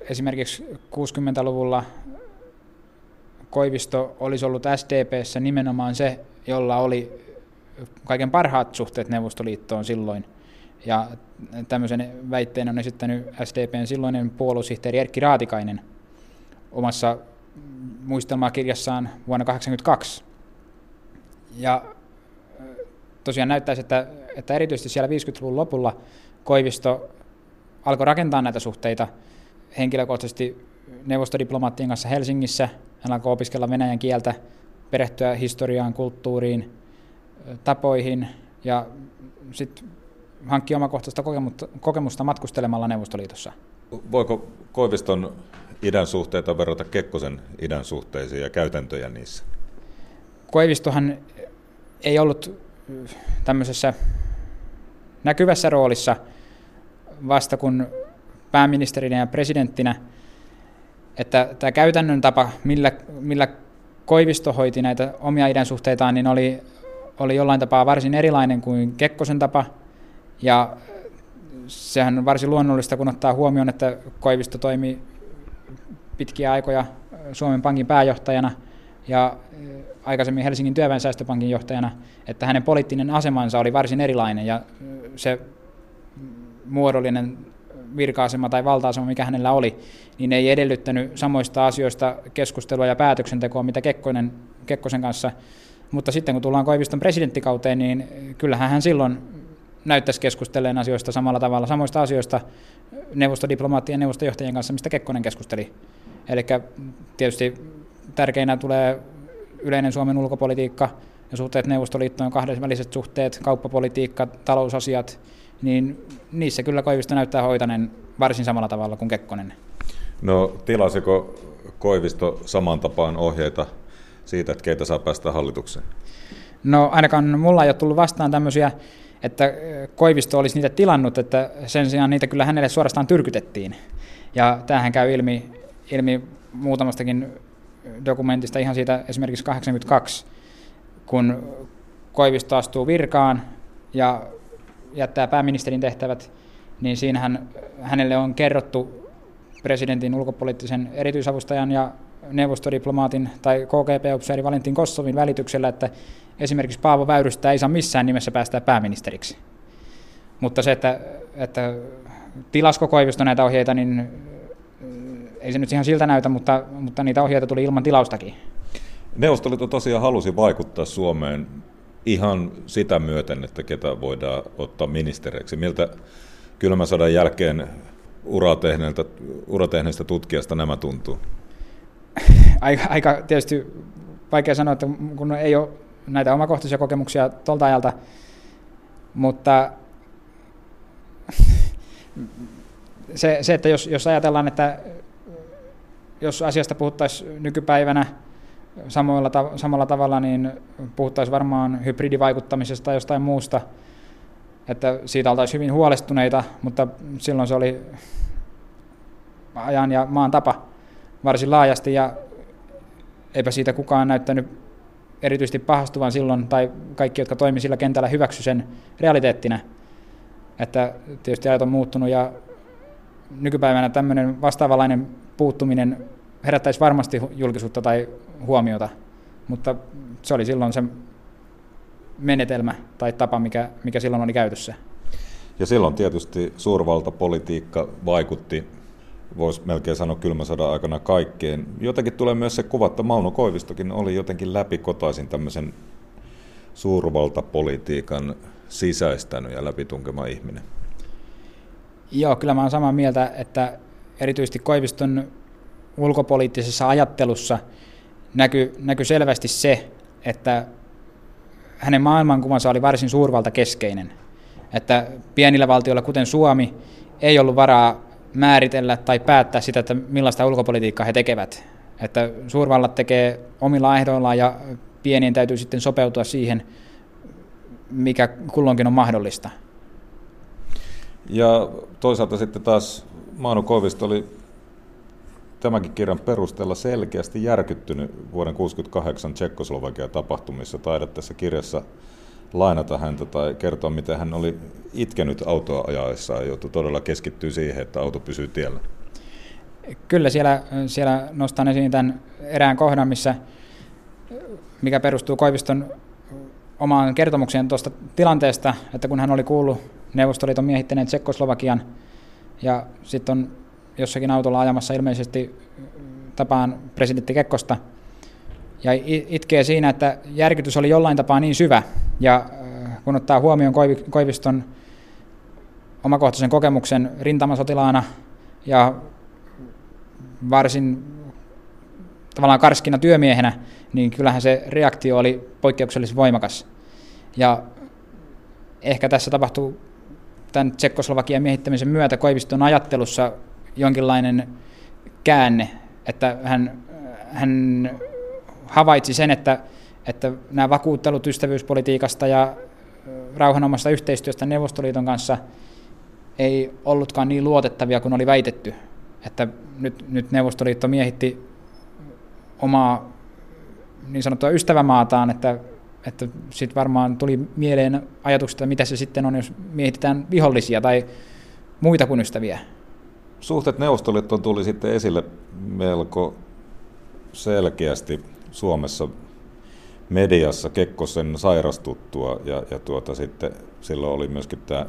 esimerkiksi 60-luvulla Koivisto olisi ollut SDPssä nimenomaan se, jolla oli kaiken parhaat suhteet Neuvostoliittoon silloin. Ja tämmöisen väitteen on esittänyt SDPn silloinen puoluesihteeri Erkki Raatikainen omassa muistelmakirjassaan vuonna 1982. Ja tosiaan näyttäisi, että, että erityisesti siellä 50-luvun lopulla Koivisto alkoi rakentaa näitä suhteita henkilökohtaisesti neuvostodiplomaattien kanssa Helsingissä. Hän alkoi opiskella venäjän kieltä, perehtyä historiaan, kulttuuriin, tapoihin ja sitten hankkia omakohtaista kokemusta matkustelemalla Neuvostoliitossa. Voiko Koiviston idän suhteita verrata Kekkosen idän suhteisiin ja käytäntöjä niissä? Koivistohan ei ollut tämmöisessä näkyvässä roolissa vasta kun pääministerinä ja presidenttinä, että tämä käytännön tapa, millä, millä Koivisto hoiti näitä omia idän suhteitaan, niin oli, oli jollain tapaa varsin erilainen kuin Kekkosen tapa, ja sehän on varsin luonnollista, kun ottaa huomioon, että Koivisto toimi pitkiä aikoja Suomen Pankin pääjohtajana ja aikaisemmin Helsingin työväensäästöpankin johtajana, että hänen poliittinen asemansa oli varsin erilainen ja se muodollinen virka-asema tai valta-asema, mikä hänellä oli, niin ei edellyttänyt samoista asioista keskustelua ja päätöksentekoa, mitä Kekkonen, Kekkosen kanssa. Mutta sitten kun tullaan Koiviston presidenttikauteen, niin kyllähän hän silloin näyttäisi keskustelleen asioista samalla tavalla, samoista asioista neuvostodiplomaattien ja neuvostojohtajien kanssa, mistä Kekkonen keskusteli. Eli tietysti tärkeinä tulee yleinen Suomen ulkopolitiikka ja suhteet Neuvostoliittoon, kahdenväliset suhteet, kauppapolitiikka, talousasiat, niin niissä kyllä Koivisto näyttää hoitaneen varsin samalla tavalla kuin Kekkonen. No tilasiko Koivisto saman tapaan ohjeita siitä, että keitä saa päästä hallitukseen? No ainakaan mulla ei ole tullut vastaan tämmöisiä, että Koivisto olisi niitä tilannut, että sen sijaan niitä kyllä hänelle suorastaan tyrkytettiin. Ja tämähän käy ilmi, ilmi muutamastakin dokumentista, ihan siitä esimerkiksi 82, kun Koivisto astuu virkaan ja jättää pääministerin tehtävät, niin siinähän hänelle on kerrottu presidentin ulkopoliittisen erityisavustajan ja neuvostodiplomaatin tai KGP-upseeri Valentin Kossovin välityksellä, että esimerkiksi Paavo Väyrystä ei saa missään nimessä päästä pääministeriksi. Mutta se, että, että tilasko Koivisto näitä ohjeita, niin ei se nyt ihan siltä näytä, mutta, mutta niitä ohjeita tuli ilman tilaustakin. Neuvostoliitto tosiaan halusi vaikuttaa Suomeen ihan sitä myöten, että ketä voidaan ottaa ministereiksi. Miltä kylmän sodan jälkeen uratehneestä tutkijasta nämä tuntuu? Aika, aika tietysti vaikea sanoa, että kun ei ole näitä omakohtaisia kokemuksia tuolta ajalta, mutta se, se että jos, jos ajatellaan, että jos asiasta puhuttaisiin nykypäivänä samalla, samalla tavalla, niin puhuttaisiin varmaan hybridivaikuttamisesta tai jostain muusta, että siitä oltaisiin hyvin huolestuneita, mutta silloin se oli ajan ja maan tapa varsin laajasti ja eipä siitä kukaan näyttänyt erityisesti pahastuvan silloin, tai kaikki, jotka toimivat sillä kentällä, hyväksy sen realiteettina. Että tietysti ajat on muuttunut ja nykypäivänä tämmöinen vastaavanlainen puuttuminen herättäisi varmasti julkisuutta tai huomiota, mutta se oli silloin se menetelmä tai tapa, mikä, mikä silloin oli käytössä. Ja silloin tietysti suurvaltapolitiikka vaikutti, voisi melkein sanoa kylmän sodan aikana kaikkeen. Jotenkin tulee myös se kuva, että Mauno Koivistokin oli jotenkin läpikotaisin tämmöisen suurvaltapolitiikan sisäistänyt ja läpitunkema ihminen. Joo, kyllä mä olen samaa mieltä, että erityisesti Koiviston ulkopoliittisessa ajattelussa näkyy näky selvästi se, että hänen maailmankuvansa oli varsin suurvaltakeskeinen. Että pienillä valtioilla, kuten Suomi, ei ollut varaa määritellä tai päättää sitä, että millaista ulkopolitiikkaa he tekevät. Että suurvallat tekee omilla ehdoillaan ja pienien täytyy sitten sopeutua siihen, mikä kulloinkin on mahdollista. Ja toisaalta sitten taas Maanu Koivisto oli tämänkin kirjan perusteella selkeästi järkyttynyt vuoden 1968 Tsekkoslovakian tapahtumissa. Taidat tässä kirjassa lainata häntä tai kertoa, miten hän oli itkenyt autoa ajaessa ja joutui todella keskittyä siihen, että auto pysyy tiellä? Kyllä siellä, siellä nostan esiin tämän erään kohdan, missä, mikä perustuu Koiviston omaan kertomukseen tuosta tilanteesta, että kun hän oli kuullut Neuvostoliiton miehittäneen Tsekkoslovakian ja sitten on jossakin autolla ajamassa ilmeisesti tapaan presidentti Kekkosta ja itkee siinä, että järkytys oli jollain tapaa niin syvä ja äh, kun ottaa huomioon Koiviston omakohtaisen kokemuksen rintamasotilaana ja varsin tavallaan karskina työmiehenä, niin kyllähän se reaktio oli poikkeuksellisen voimakas. Ja ehkä tässä tapahtuu tämän Tsekkoslovakian miehittämisen myötä Koiviston ajattelussa jonkinlainen käänne, että hän, hän havaitsi sen, että, että nämä vakuuttelut ystävyyspolitiikasta ja rauhanomasta yhteistyöstä Neuvostoliiton kanssa ei ollutkaan niin luotettavia kuin oli väitetty. Että nyt, nyt Neuvostoliitto miehitti omaa niin sanottua ystävämaataan, että, että sitten varmaan tuli mieleen ajatuksesta, mitä se sitten on, jos mietitään vihollisia tai muita kuin ystäviä. Suhteet Neuvostoliittoon tuli sitten esille melko selkeästi Suomessa mediassa Kekkosen sairastuttua ja, ja tuota, sitten silloin oli myöskin tämä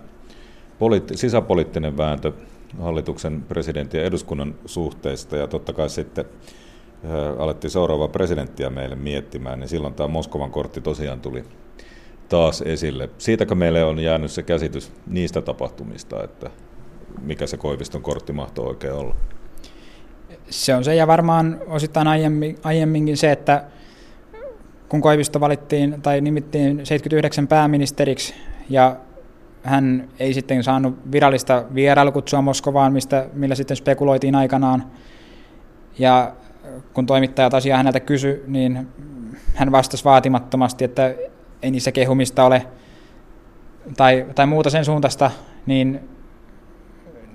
poliitti, sisäpoliittinen vääntö hallituksen presidentin ja eduskunnan suhteista ja totta kai sitten alettiin seuraavaa presidenttiä meille miettimään, niin silloin tämä Moskovan kortti tosiaan tuli taas esille. Siitäkö meille on jäänyt se käsitys niistä tapahtumista, että mikä se Koiviston kortti mahtoi oikein olla? Se on se ja varmaan osittain aiemmin, aiemminkin se, että kun Koivisto valittiin tai nimittiin 79 pääministeriksi ja hän ei sitten saanut virallista vierailukutsua Moskovaan, mistä, millä sitten spekuloitiin aikanaan. Ja kun toimittajat asiaa häneltä kysy, niin hän vastasi vaatimattomasti, että ei niissä kehumista ole tai, tai muuta sen suuntaista, niin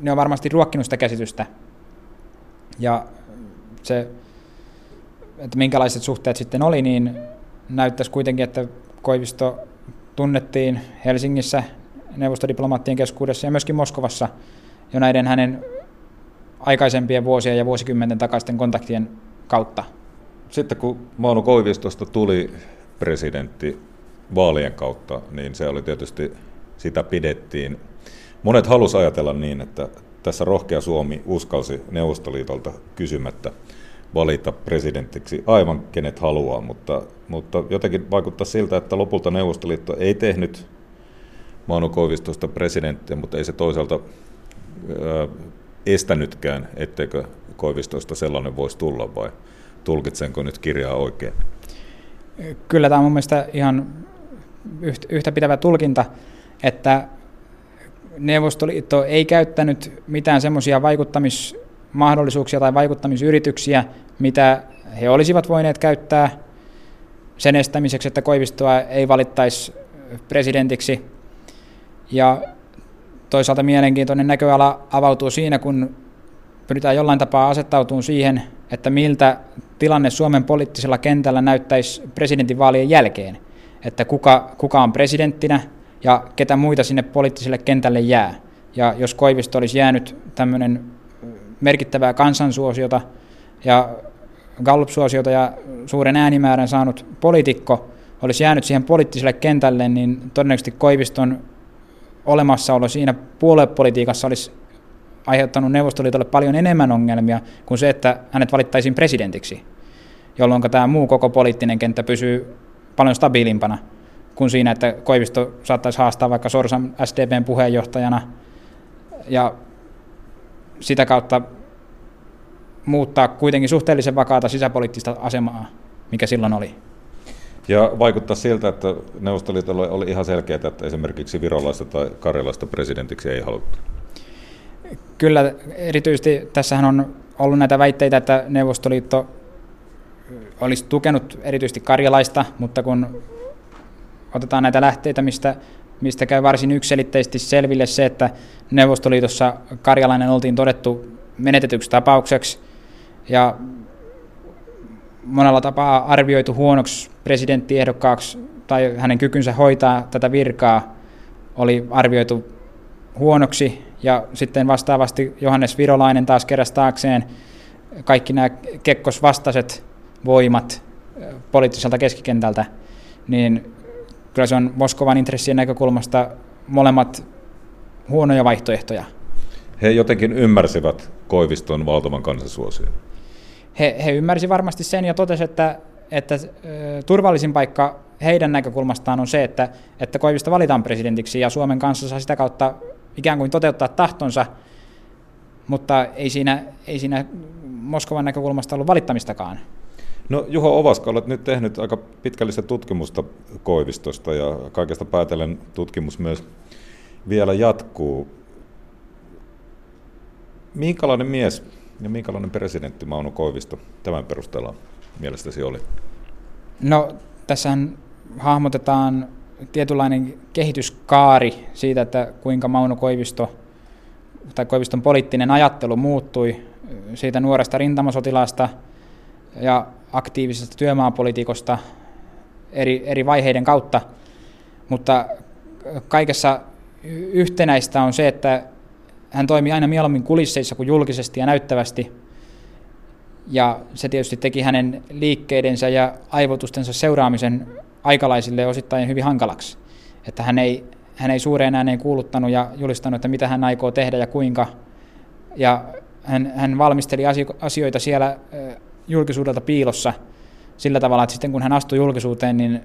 ne on varmasti ruokkinut sitä käsitystä. Ja se, että minkälaiset suhteet sitten oli, niin näyttäisi kuitenkin, että Koivisto tunnettiin Helsingissä neuvostodiplomaattien keskuudessa ja myöskin Moskovassa jo näiden hänen aikaisempien vuosien ja vuosikymmenten takaisten kontaktien kautta. Sitten kun Mauno Koivistosta tuli presidentti vaalien kautta, niin se oli tietysti, sitä pidettiin. Monet halusivat ajatella niin, että tässä rohkea Suomi uskalsi Neuvostoliitolta kysymättä valita presidenttiksi aivan kenet haluaa, mutta, mutta jotenkin vaikuttaa siltä, että lopulta Neuvostoliitto ei tehnyt Mauno Koivistosta presidenttiä, mutta ei se toisaalta estänytkään, etteikö Koivistosta sellainen voisi tulla vai tulkitsenko nyt kirjaa oikein? Kyllä tämä on mun mielestä ihan yhtä pitävä tulkinta, että Neuvostoliitto ei käyttänyt mitään semmoisia vaikuttamismahdollisuuksia tai vaikuttamisyrityksiä, mitä he olisivat voineet käyttää sen estämiseksi, että Koivistoa ei valittaisi presidentiksi. Ja toisaalta mielenkiintoinen näköala avautuu siinä, kun pyritään jollain tapaa asettautumaan siihen, että miltä tilanne Suomen poliittisella kentällä näyttäisi presidentinvaalien jälkeen. Että kuka, kuka on presidenttinä ja ketä muita sinne poliittiselle kentälle jää. Ja jos Koivisto olisi jäänyt tämmöinen merkittävää kansansuosiota ja Gallup-suosiota ja suuren äänimäärän saanut poliitikko olisi jäänyt siihen poliittiselle kentälle, niin todennäköisesti Koiviston olemassaolo siinä puoluepolitiikassa olisi aiheuttanut Neuvostoliitolle paljon enemmän ongelmia kuin se, että hänet valittaisiin presidentiksi, jolloin tämä muu koko poliittinen kenttä pysyy paljon stabiilimpana kuin siinä, että Koivisto saattaisi haastaa vaikka Sorsan SDPn puheenjohtajana ja sitä kautta muuttaa kuitenkin suhteellisen vakaata sisäpoliittista asemaa, mikä silloin oli. Ja vaikuttaa siltä, että Neuvostoliitolla oli ihan selkeää, että esimerkiksi virolaista tai karjalaista presidentiksi ei haluttu. Kyllä, erityisesti tässähän on ollut näitä väitteitä, että Neuvostoliitto olisi tukenut erityisesti karjalaista, mutta kun otetaan näitä lähteitä, mistä, mistä käy varsin yksilitteisesti selville se, että Neuvostoliitossa karjalainen oltiin todettu menetetyksi tapaukseksi ja monella tapaa arvioitu huonoksi presidenttiehdokkaaksi tai hänen kykynsä hoitaa tätä virkaa oli arvioitu huonoksi ja sitten vastaavasti Johannes Virolainen taas keräsi taakseen kaikki nämä kekkosvastaiset voimat poliittiselta keskikentältä, niin kyllä se on Moskovan intressien näkökulmasta molemmat huonoja vaihtoehtoja. He jotenkin ymmärsivät Koiviston valtavan kansansuosion. He, he ymmärsivät varmasti sen ja totesivat, että, että turvallisin paikka heidän näkökulmastaan on se, että, että Koivisto valitaan presidentiksi ja Suomen kanssa saa sitä kautta ikään kuin toteuttaa tahtonsa, mutta ei siinä, ei siinä Moskovan näkökulmasta ollut valittamistakaan. No Juho Ovaska, olet nyt tehnyt aika pitkällistä tutkimusta Koivistosta ja kaikesta päätellen tutkimus myös vielä jatkuu. Minkälainen mies ja minkälainen presidentti Mauno Koivisto tämän perusteella mielestäsi oli? No tässähän hahmotetaan tietynlainen kehityskaari siitä, että kuinka Mauno Koivisto tai Koiviston poliittinen ajattelu muuttui siitä nuoresta rintamasotilaasta ja aktiivisesta työmaapolitiikosta eri, eri vaiheiden kautta, mutta kaikessa yhtenäistä on se, että hän toimi aina mieluummin kulisseissa kuin julkisesti ja näyttävästi. Ja se tietysti teki hänen liikkeidensä ja aivotustensa seuraamisen aikalaisille osittain hyvin hankalaksi. Että hän ei, hän ei suureen ääneen kuuluttanut ja julistanut, että mitä hän aikoo tehdä ja kuinka. Ja hän, hän valmisteli asioita siellä julkisuudelta piilossa sillä tavalla, että sitten kun hän astui julkisuuteen, niin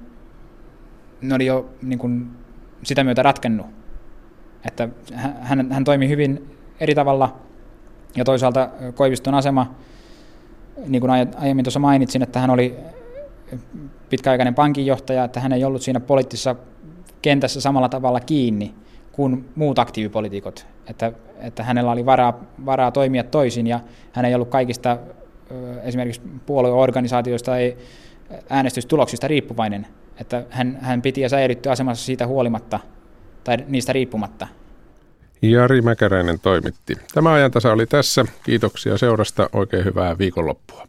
ne oli jo niin kuin sitä myötä ratkennut. Että hän, hän toimi hyvin eri tavalla ja toisaalta Koiviston asema, niin kuin aiemmin tuossa mainitsin, että hän oli pitkäaikainen pankinjohtaja, että hän ei ollut siinä poliittisessa kentässä samalla tavalla kiinni kuin muut aktiivipolitiikot, että, että hänellä oli varaa, varaa toimia toisin ja hän ei ollut kaikista esimerkiksi puolueorganisaatioista tai äänestystuloksista riippuvainen, että hän, hän piti ja säilytti asemassa siitä huolimatta tai niistä riippumatta. Jari Mäkäräinen toimitti. Tämä ajantasa oli tässä. Kiitoksia seurasta. Oikein hyvää viikonloppua.